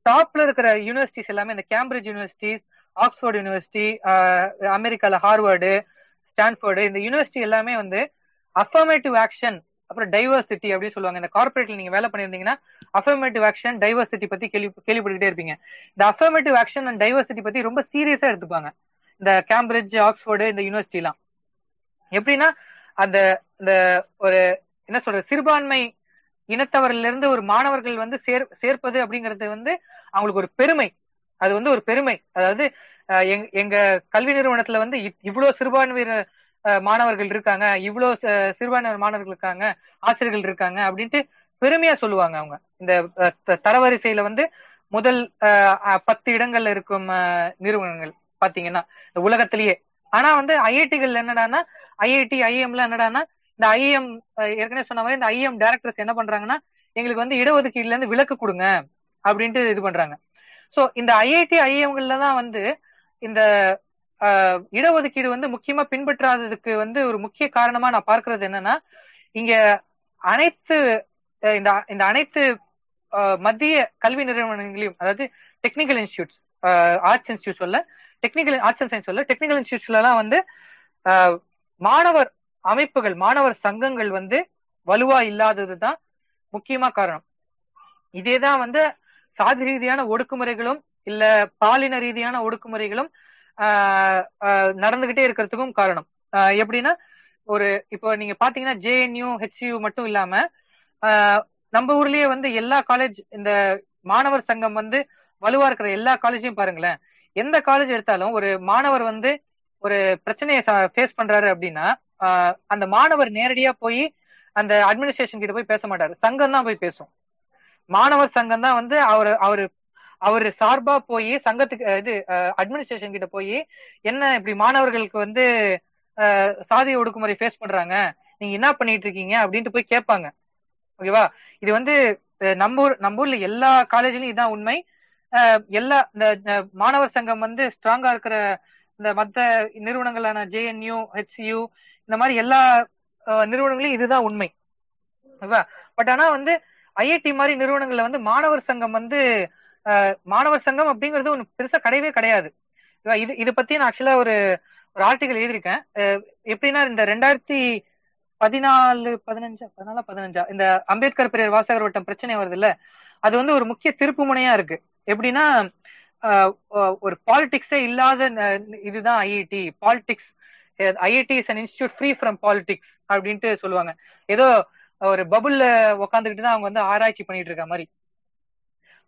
டாப்ல இருக்கிற யூனிவர்சிட்டிஸ் எல்லாமே இந்த கேம்பிரிட்ஜ் யூனிவர்சிட்டி ஆக்ஸ்போர்ட் யூனிவர்சிட்டி அமெரிக்கால ஹார்வர்டு ஸ்டான்ஃபோர்டு இந்த யூனிவர்சிட்டி எல்லாமே வந்து அஃபர்மேட்டிவ் ஆக்ஷன் அப்புறம் டைவர்சிட்டி அப்படின்னு சொல்லுவாங்க. இந்த கார்பரேட்ல நீங்க வேலை பண்ணிருந்தீங்கன்னா அஃபர்மேட்டிவ் ஆக்ஷன் டைவர்சிட்டி பத்தி கேள்வி கேள்விப்பட்டுக்கிட்டே இருப்பீங்க. இந்த அஃபர்மேட்டிவ் ஆக்ஷன் அண்ட் டைவர்சிட்டி பத்தி ரொம்ப சீரியஸா எடுத்துப்பாங்க. இந்த கேம்பிரிட்ஜ் ஆக்ஸ்போர்டு இந்த யூனிவர்சிட்டி எல்லாம் எப்படின்னா அந்த இந்த ஒரு என்ன சொல்றது சிறுபான்மை இனத்தவரில இருந்து ஒரு மாணவர்கள் வந்து சேர் சேர்ப்பது அப்படிங்கிறது வந்து அவங்களுக்கு ஒரு பெருமை. அது வந்து ஒரு பெருமை. அதாவது எங்க- எங்க கல்வி நிறுவனத்துல வந்து இவ்வளவு சிறுபான்மையினர் மாணவர்கள் இருக்காங்க இவ்வளவு சிறுபான்மையினர் மாணவர்கள் இருக்காங்க ஆசிரியர்கள் இருக்காங்க அப்படின்ட்டு பெருமையா சொல்லுவாங்க அவங்க. இந்த த- தரவரிசையில வந்து முதல் பத்து இடங்கள்ல இருக்கும் நிறுவனங்கள் பாத்தீங்கன்னா இந்த உலகத்திலேயே. ஆனா வந்து ஐஐடிகள் என்னடான்னா ஐஐடி ஐஎம்ல என்னடான்னா இந்த ஐஎம் ஏற்கனவே சொன்ன மாதிரி இந்த ஐஎம் டைரக்டர்ஸ் என்ன பண்றாங்கன்னா எங்களுக்கு வந்து இடஒதுக்கீடுல இருந்து விலக்கு கொடுங்க அப்படின்ட்டு இது பண்றாங்க. சோ இந்த ஐஐடி ஐஎம்கள்ல தான் வந்து இந்த இடஒதுக்கீடு வந்து முக்கியமா பின்பற்றாததுக்கு வந்து ஒரு முக்கிய காரணமா நான் பார்க்கறது என்னன்னா இங்க அனைத்து இந்த இந்த அனைத்து மத்திய கல்வி நிறுவனங்களையும் அதாவது டெக்னிக்கல் இன்ஸ்டியூட்ஸ் ஆர்ட்ஸ் இன்ஸ்டியூட் சொல்ல டெக்னிக்கல் ஆர்ட்ஸ் அண்ட் சயின்ஸ் சொல்ல டெக்னிக்கல் இன்ஸ்டியூட்ஸ்லாம் எல்லாம் வந்து மாணவர் அமைப்புகள் மாணவர் சங்கங்கள் வந்து வலுவா இல்லாதது தான் முக்கியமா காரணம். இதேதான் வந்து சாதி ரீதியான ஒடுக்குமுறைகளும் இல்ல பாலின ரீதியான ஒடுக்குமுறைகளும் ஆஹ் நடந்துகிட்டே இருக்கிறதுக்கும் காரணம். ஆஹ் எப்படின்னா ஒரு இப்போ நீங்க பாத்தீங்கன்னா ஜேஎன்யூ ஹெச்யூ மட்டும் இல்லாம நம்ம ஊர்லயே வந்து எல்லா காலேஜ் இந்த மாணவர் சங்கம் வந்து வலுவா இருக்கிற எல்லா காலேஜையும் பாருங்களேன். எந்த காலேஜ் எடுத்தாலும் ஒரு மாணவர் வந்து ஒரு பிரச்சனையை ஃபேஸ் பண்றாரு அப்படின்னா அந்த மாணவர் நேரடியா போய் அந்த அட்மினிஸ்ட்ரேஷன் கிட்ட போய் பேச மாட்டாரு. சங்கம் தான் போய் பேசும். மாணவர் சங்கம் தான் வந்து அவர் அவரு அவர் சார்பா போய் சங்கத்துக்கு இது அட்மினிஸ்ட்ரேஷன் கிட்ட போய் என்ன இப்படி மாணவர்களுக்கு வந்து சாதி ஒடுக்குமுறை ஃபேஸ் பண்றாங்க நீங்க என்ன பண்ணிட்டு இருக்கீங்க அப்படின்ட்டு போய் கேட்பாங்க. ஓகேவா? இது வந்து நம்ம ஊர் நம்ம ஊர்ல எல்லா காலேஜ்லயும் இதான் உண்மை. எல்லா இந்த மாணவர் சங்கம் வந்து ஸ்ட்ராங்கா இருக்கிற இந்த மத்த நிறுவனங்களான ஜேஎன்யூ ஹெச்யூ இந்த மாதிரி எல்லா நிறுவனங்களையும் இதுதான் உண்மை. ஓகேவா? பட் ஆனா வந்து ஐஐடி மாதிரி நிறுவனங்கள்ல வந்து மாணவர் சங்கம் வந்து மாணவர் சங்கம் அப்படிங்கிறது ஒன்று பெருசா கிடையவே கிடையாது. இது இதை பத்தி நான் ஆக்சுவலா ஒரு ஒரு ஆர்டிகல் எழுதியிருக்கேன். எப்படின்னா இந்த ரெண்டாயிரத்தி பதினாலு பதினஞ்சா? பதினாலா பதினஞ்சா? இந்த அம்பேத்கர் பெரியார் வாசகர் வட்டம் பிரச்சனை வருது இல்ல அது வந்து ஒரு முக்கிய திருப்பு முனையா இருக்கு. எப்படின்னா ஒரு பாலிடிக்ஸே இல்லாத இதுதான் IIT politics IIT is an institute free from politics அப்படின்ட்டு சொல்லுவாங்க. ஏதோ ஒரு பபுள்ல உட்காந்துக்கிட்டு தான் அவங்க வந்து ஆராய்ச்சி பண்ணிட்டு இருக்க மாதிரி.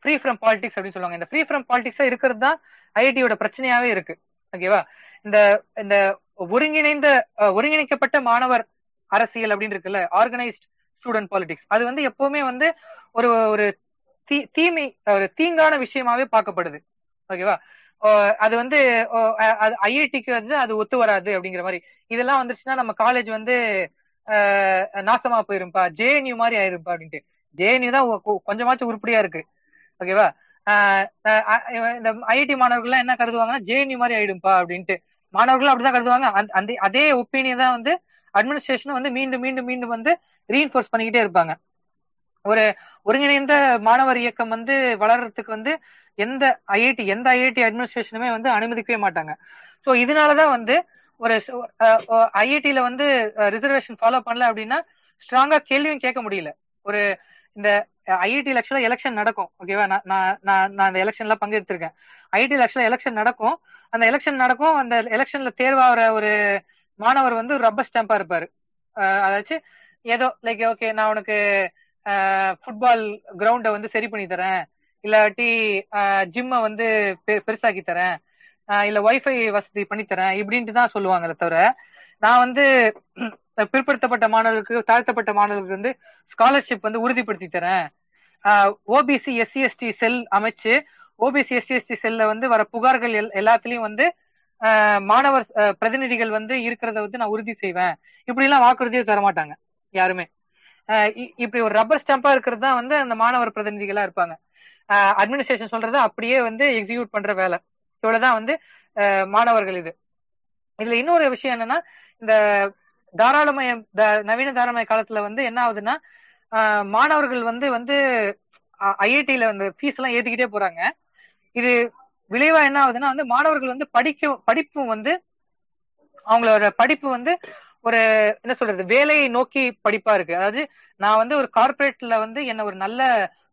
ஃப்ரீ ஃப்ரம் பாலிடிக்ஸ் அப்படின்னு சொல்லுவாங்க. இந்த ஃப்ரீ ஃப்ரம் பாலிடிக்ஸா இருக்கிறது தான் ஐஐடியோட பிரச்சனையாவே இருக்கு. ஓகேவா இந்த இந்த ஒருங்கிணைந்த ஒருங்கிணைக்கப்பட்ட மாணவர் அரசியல் அப்படின்னு இருக்குல்ல ஆர்கனைஸ்ட் ஸ்டூடெண்ட் பாலிடிக்ஸ் அது வந்து எப்பவுமே வந்து ஒரு ஒரு தீ தீமை ஒரு தீங்கான விஷயமாவே பார்க்கப்படுது. ஓகேவா அது வந்து ஐஐடிக்கு வந்து அது ஒத்து வராது அப்படிங்கிற மாதிரி. இதெல்லாம் வந்துருச்சுன்னா நம்ம காலேஜ் வந்து நாசமா போயிருப்பா ஜேஎன்யூ மாதிரி ஆயிருப்பா அப்படின்ட்டு. ஜேஎன்யூ தான் கொஞ்சமாச்சும் உருப்படியா இருக்கு. ஓகேவா இந்த ஐஐடி மாணவர்கள் என்ன கருதுவாங்கன்னா ஜேஎன்யூ மாதிரி ஆயிடும்பா அப்படின்ட்டு. மாணவர்களும் அப்படிதான் கருதுவாங்க. அந்த- அந்த அதே ஒப்பீனியன் தான் வந்து அட்மினிஸ்ட்ரேஷனை வந்து மீண்டும் மீண்டும் மீண்டும் வந்து ரீஇன்ஃபோர்ஸ் பண்ணிக்கிட்டே இருப்பாங்க. ஒரு ஒருங்கிணைந்த மாணவர் இயக்கம் வந்து வளர்றதுக்கு வந்து எந்த ஐஐடி எந்த ஐஐடி அட்மினிஸ்ட்ரேஷனுமே வந்து அனுமதிக்கவே மாட்டாங்க. ஸோ இதனாலதான் வந்து ஒரு ஐஐடியில வந்து ரிசர்வேஷன் ஃபாலோ பண்ணல அப்படின்னா ஸ்ட்ராங்கா கேள்வியும் கேட்க முடியல. ஒரு இந்த ஐஐடி ஆக்சுவலா எலெக்ஷன் நடக்கும். ஓகேவா நான் நான் நான் நான் அந்த எலெக்ஷன்ல பங்கெடுத்திருக்கேன். ஐஐடி ஆக்சுவலா எலெக்ஷன் நடக்கும். அந்த எலெக்ஷன் நடக்கும். அந்த எலெக்ஷன்ல தேர்வாகிற ஒரு மாணவர் வந்து ரப்பர் ஸ்டாம்பா இருப்பாரு. அதாச்சு அதாச்சும் ஏதோ லைக் ஓகே நான் உனக்கு ஃபுட்பால் கிரவுண்டை வந்து சரி பண்ணி தரேன். இல்லாட்டி ஜிம்மை வந்து பெ- பெருசாக்கி தரேன். இல்ல ஒய்ஃபை வசதி பண்ணி தரேன் இப்படின்ட்டு தான் சொல்லுவாங்களே தவிர நான் வந்து பிற்படுத்தப்பட்ட மாணவர்களுக்கு தாழ்த்தப்பட்ட மாணவர்களுக்கு வந்து ஸ்காலர்ஷிப் வந்து உறுதிப்படுத்தி தரேன். ஓபிசி எஸ்சி எஸ்டி செல் அமைச்சு ஓபிசி எஸ்சி எஸ்டி செல்ல வந்து வர புகார்கள் எல்- எல்லாத்துலயும் வந்து மாணவர் பிரதிநிதிகள் வந்து இருக்கிறத வந்து நான் உறுதி செய்வேன். இப்படி எல்லாம் வாக்குறுதியை தர மாட்டாங்க யாருமே. இப்படி ஒரு ரப்பர் ஸ்டாம்பா இருக்கிறது தான் வந்து அந்த மாணவர் பிரதிநிதிகளா இருப்பாங்க. அட்மினிஸ்ட்ரேஷன் சொல்றது அப்படியே வந்து எக்ஸிக்யூட் பண்ற வேலை. இவ்வளவுதான் வந்து மாணவர்கள் இது. இதுல இன்னொரு விஷயம் என்னன்னா இந்த தாராளமய த- நவீன தாராளமய காலத்துல வந்து என்ன ஆகுதுன்னா மாணவர்கள் வந்து வந்து ஐஐடியில வந்து ஃபீஸ் எல்லாம் ஏத்திக்கிட்டே போறாங்க. இது விளைவா என்ன ஆகுதுன்னா வந்து மாணவர்கள் வந்து படிக்க படிப்பு வந்து அவங்களோட படிப்பு வந்து ஒரு என்ன சொல்றது வேலையை நோக்கி படிப்பா இருக்கு. அதாவது நான் வந்து ஒரு கார்பரேட்ல வந்து என்ன ஒரு நல்ல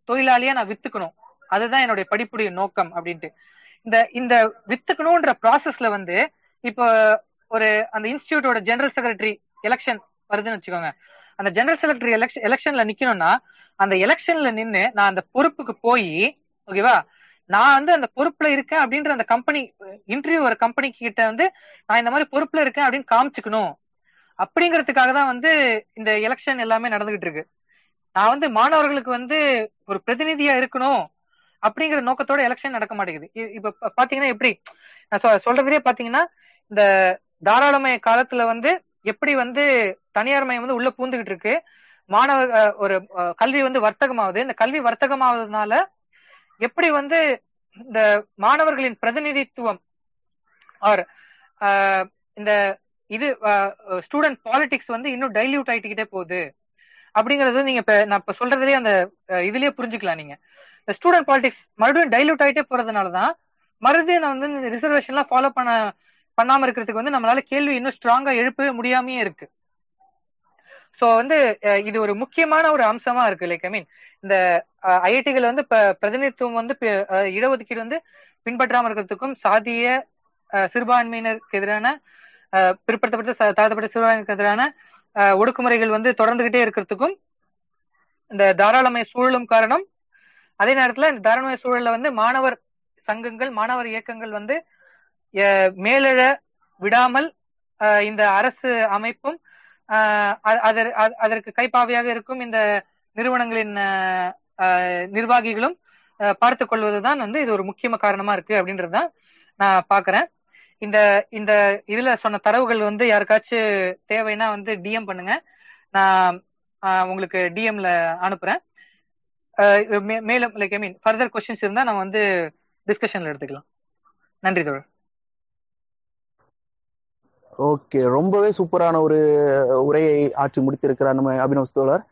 தொழிலாளியா நான் வித்துக்கணும். அதுதான் என்னுடைய படிப்புடைய நோக்கம் அப்படின்ட்டு. இந்த இந்த வித்துக்கணும்ன்ற ப்ராசஸ்ல வந்து இப்போ ஒரு அந்த இன்ஸ்டியூட்டோட ஜெனரல் செக்ரட்டரி எலெக்ஷன் வருதுன்னு வச்சுக்கோங்க. அந்த ஜெனரல் செக்ரட்டரி எலெக்ஷன் எலெக்ஷன்ல நிக்கணும்னா அந்த எலெக்ஷன்ல நின்று நான் அந்த பொறுப்புக்கு போய் ஓகேவா நான் வந்து அந்த பொறுப்புல இருக்கேன் அப்படின்ற அந்த கம்பெனி இன்டர்வியூ ஒரு கம்பெனி கிட்ட வந்து நான் இந்த மாதிரி பொறுப்புல இருக்கேன் அப்படின்னு காமிச்சுக்கணும். அப்படிங்கிறதுக்காக தான் வந்து இந்த எலெக்ஷன் எல்லாமே நடந்துகிட்டு இருக்கு. நான் வந்து மாணவர்களுக்கு வந்து ஒரு பிரதிநிதியா இருக்கணும் அப்படிங்கிற நோக்கத்தோட எலெக்ஷன் நடக்க மாட்டேங்குது. இப்ப பாத்தீங்கன்னா எப்படி நான் சொ- சொல்றதுலயே பாத்தீங்கன்னா இந்த தாராளமய காலத்துல வந்து எப்படி வந்து தனியார் மயம் வந்து உள்ள பூந்துகிட்டு இருக்கு. மாணவர் ஒரு கல்வி வந்து வர்த்தகமாவது இந்த கல்வி வர்த்தகமாவதுனால எப்படி வந்து இந்த மாணவர்களின் பிரதிநிதித்துவம் ஆர் இந்த இது ஸ்டூடெண்ட் பாலிடிக்ஸ் வந்து இன்னும் டைல்யூட் ஆயிட்டுக்கிட்டே போகுது. அப்படிங்கறது நீங்க இப்ப நான் இப்ப சொல்றதுலயே அந்த இதுலயே புரிஞ்சுக்கலாம் நீங்க. இந்த ஸ்டூடெண்ட் பாலிடிக்ஸ் மறுபடியும் டைல்யூட் ஆயிட்டே போறதுனாலதான் மறுபடியும் நான் வந்து ரிசர்வேஷன்லாம் ஃபாலோ பண்ண பண்ணாம இருக்கிறதுக்கு வந்து நம்மளால கேள்வி இன்னும் ஸ்ட்ராங்கா எழுப்பவே முடியாமயே இருக்கு. சோ வந்து இது ஒரு முக்கியமான ஒரு அம்சமா இருக்கு லைக் ஐ மீன் இந்த ஐஐடிகள் வந்து பிரதிநிதித்துவம் வந்து இடஒதுக்கீடு வந்து பின்பற்றாம இருக்கிறதுக்கும் சாதிய சிறுபான்மையினருக்கு எதிரான பிற்படுத்தப்பட்ட தாழ்த்தப்பட்ட சிறுபான்மையினருக்கு எதிரான ஒடுக்குமுறைகள் வந்து தொடர்ந்துகிட்டே இருக்கிறதுக்கும் இந்த தாராளமய சூழலும் காரணம். அதே நேரத்துல இந்த தாராளமய சூழல்ல வந்து மாணவர் சங்கங்கள் மாணவர் இயக்கங்கள் வந்து அஹ், மேலெழ விடாமல் இந்த அரசு அமைப்பும் அதற்கு கைப்பாவையாக இருக்கும் இந்த நிறுவனங்களின் நிர்வாகிகளும் பார்த்து கொள்வதுதான் வந்து இது ஒரு முக்கிய காரணமா இருக்கு அப்படின்றதுதான் நான் பாக்குறேன். இந்த இந்த இதுல சொன்ன தரவுகள் வந்து யாருக்காச்சும் தேவைன்னா வந்து டிஎம் பண்ணுங்க. நான் உங்களுக்கு டிஎம்ல அனுப்புறேன். மே- மேலும் like I mean further questions இருந்தா நம்ம வந்து டிஸ்கஷன்ல எடுத்துக்கலாம். நன்றி தோழர். ஓகே ரொம்பவே சூப்பரான ஒரு உரையை ஆற்றி முடித்திருக்கிறார் நம்ம அபினவ் தோழர்.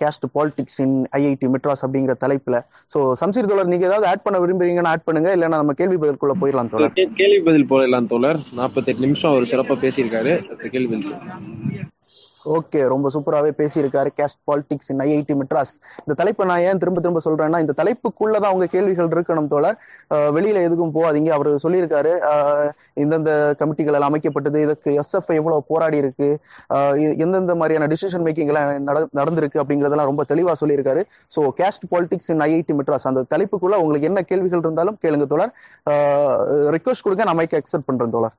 Caste politics in IIT Madras அப்படிங்கிற தலைப்புல. சோ சம்சீர் தோழர் நீங்க ஏதாவது ஆட் பண்ண விரும்புறீங்கன்னா ஆட் பண்ணுங்க இல்லைன்னா நம்ம கேள்வி பதிலுக்குள்ள போயிடலாம் தோழர். கேள்வி பதில் போயிடலாம் தோழர். நாற்பத்தெட்டு நிமிஷம் அவர் சிறப்பா பேசியிருக்காரு. கேள்வி பதில் ஓகே ரொம்ப சூப்பராகவே பேசியிருக்காரு. Caste politics in IIT Madras இந்த தலைப்பை நான் ஏன் திரும்ப திரும்ப சொல்றேன்னா இந்த தலைப்புக்குள்ளதான் அவங்க கேள்விகள் இருக்கணும் தோழர். வெளியில எதுக்கும் போகாதீங்க. அவர் சொல்லியிருக்காரு. இந்தந்த கமிட்டிகள் எல்லாம் அமைக்கப்பட்டது இதுக்கு எஸ்எஃப் எவ்வளவு போராடி இருக்கு எந்தெந்த மாதிரியான டிசிஷன் மேக்கிங் எல்லாம் நடந்திருக்கு அப்படிங்கறதெல்லாம் ரொம்ப தெளிவா சொல்லியிருக்காரு. So caste politics in IIT Madras அந்த தலைப்புக்குள்ள உங்களுக்கு என்ன கேள்விகள் இருந்தாலும் கேளுங்க தோழர். ரிக்வஸ்ட் கொடுங்க நான் மைக் அக்செப்ட் பண்றேன் தோழர்.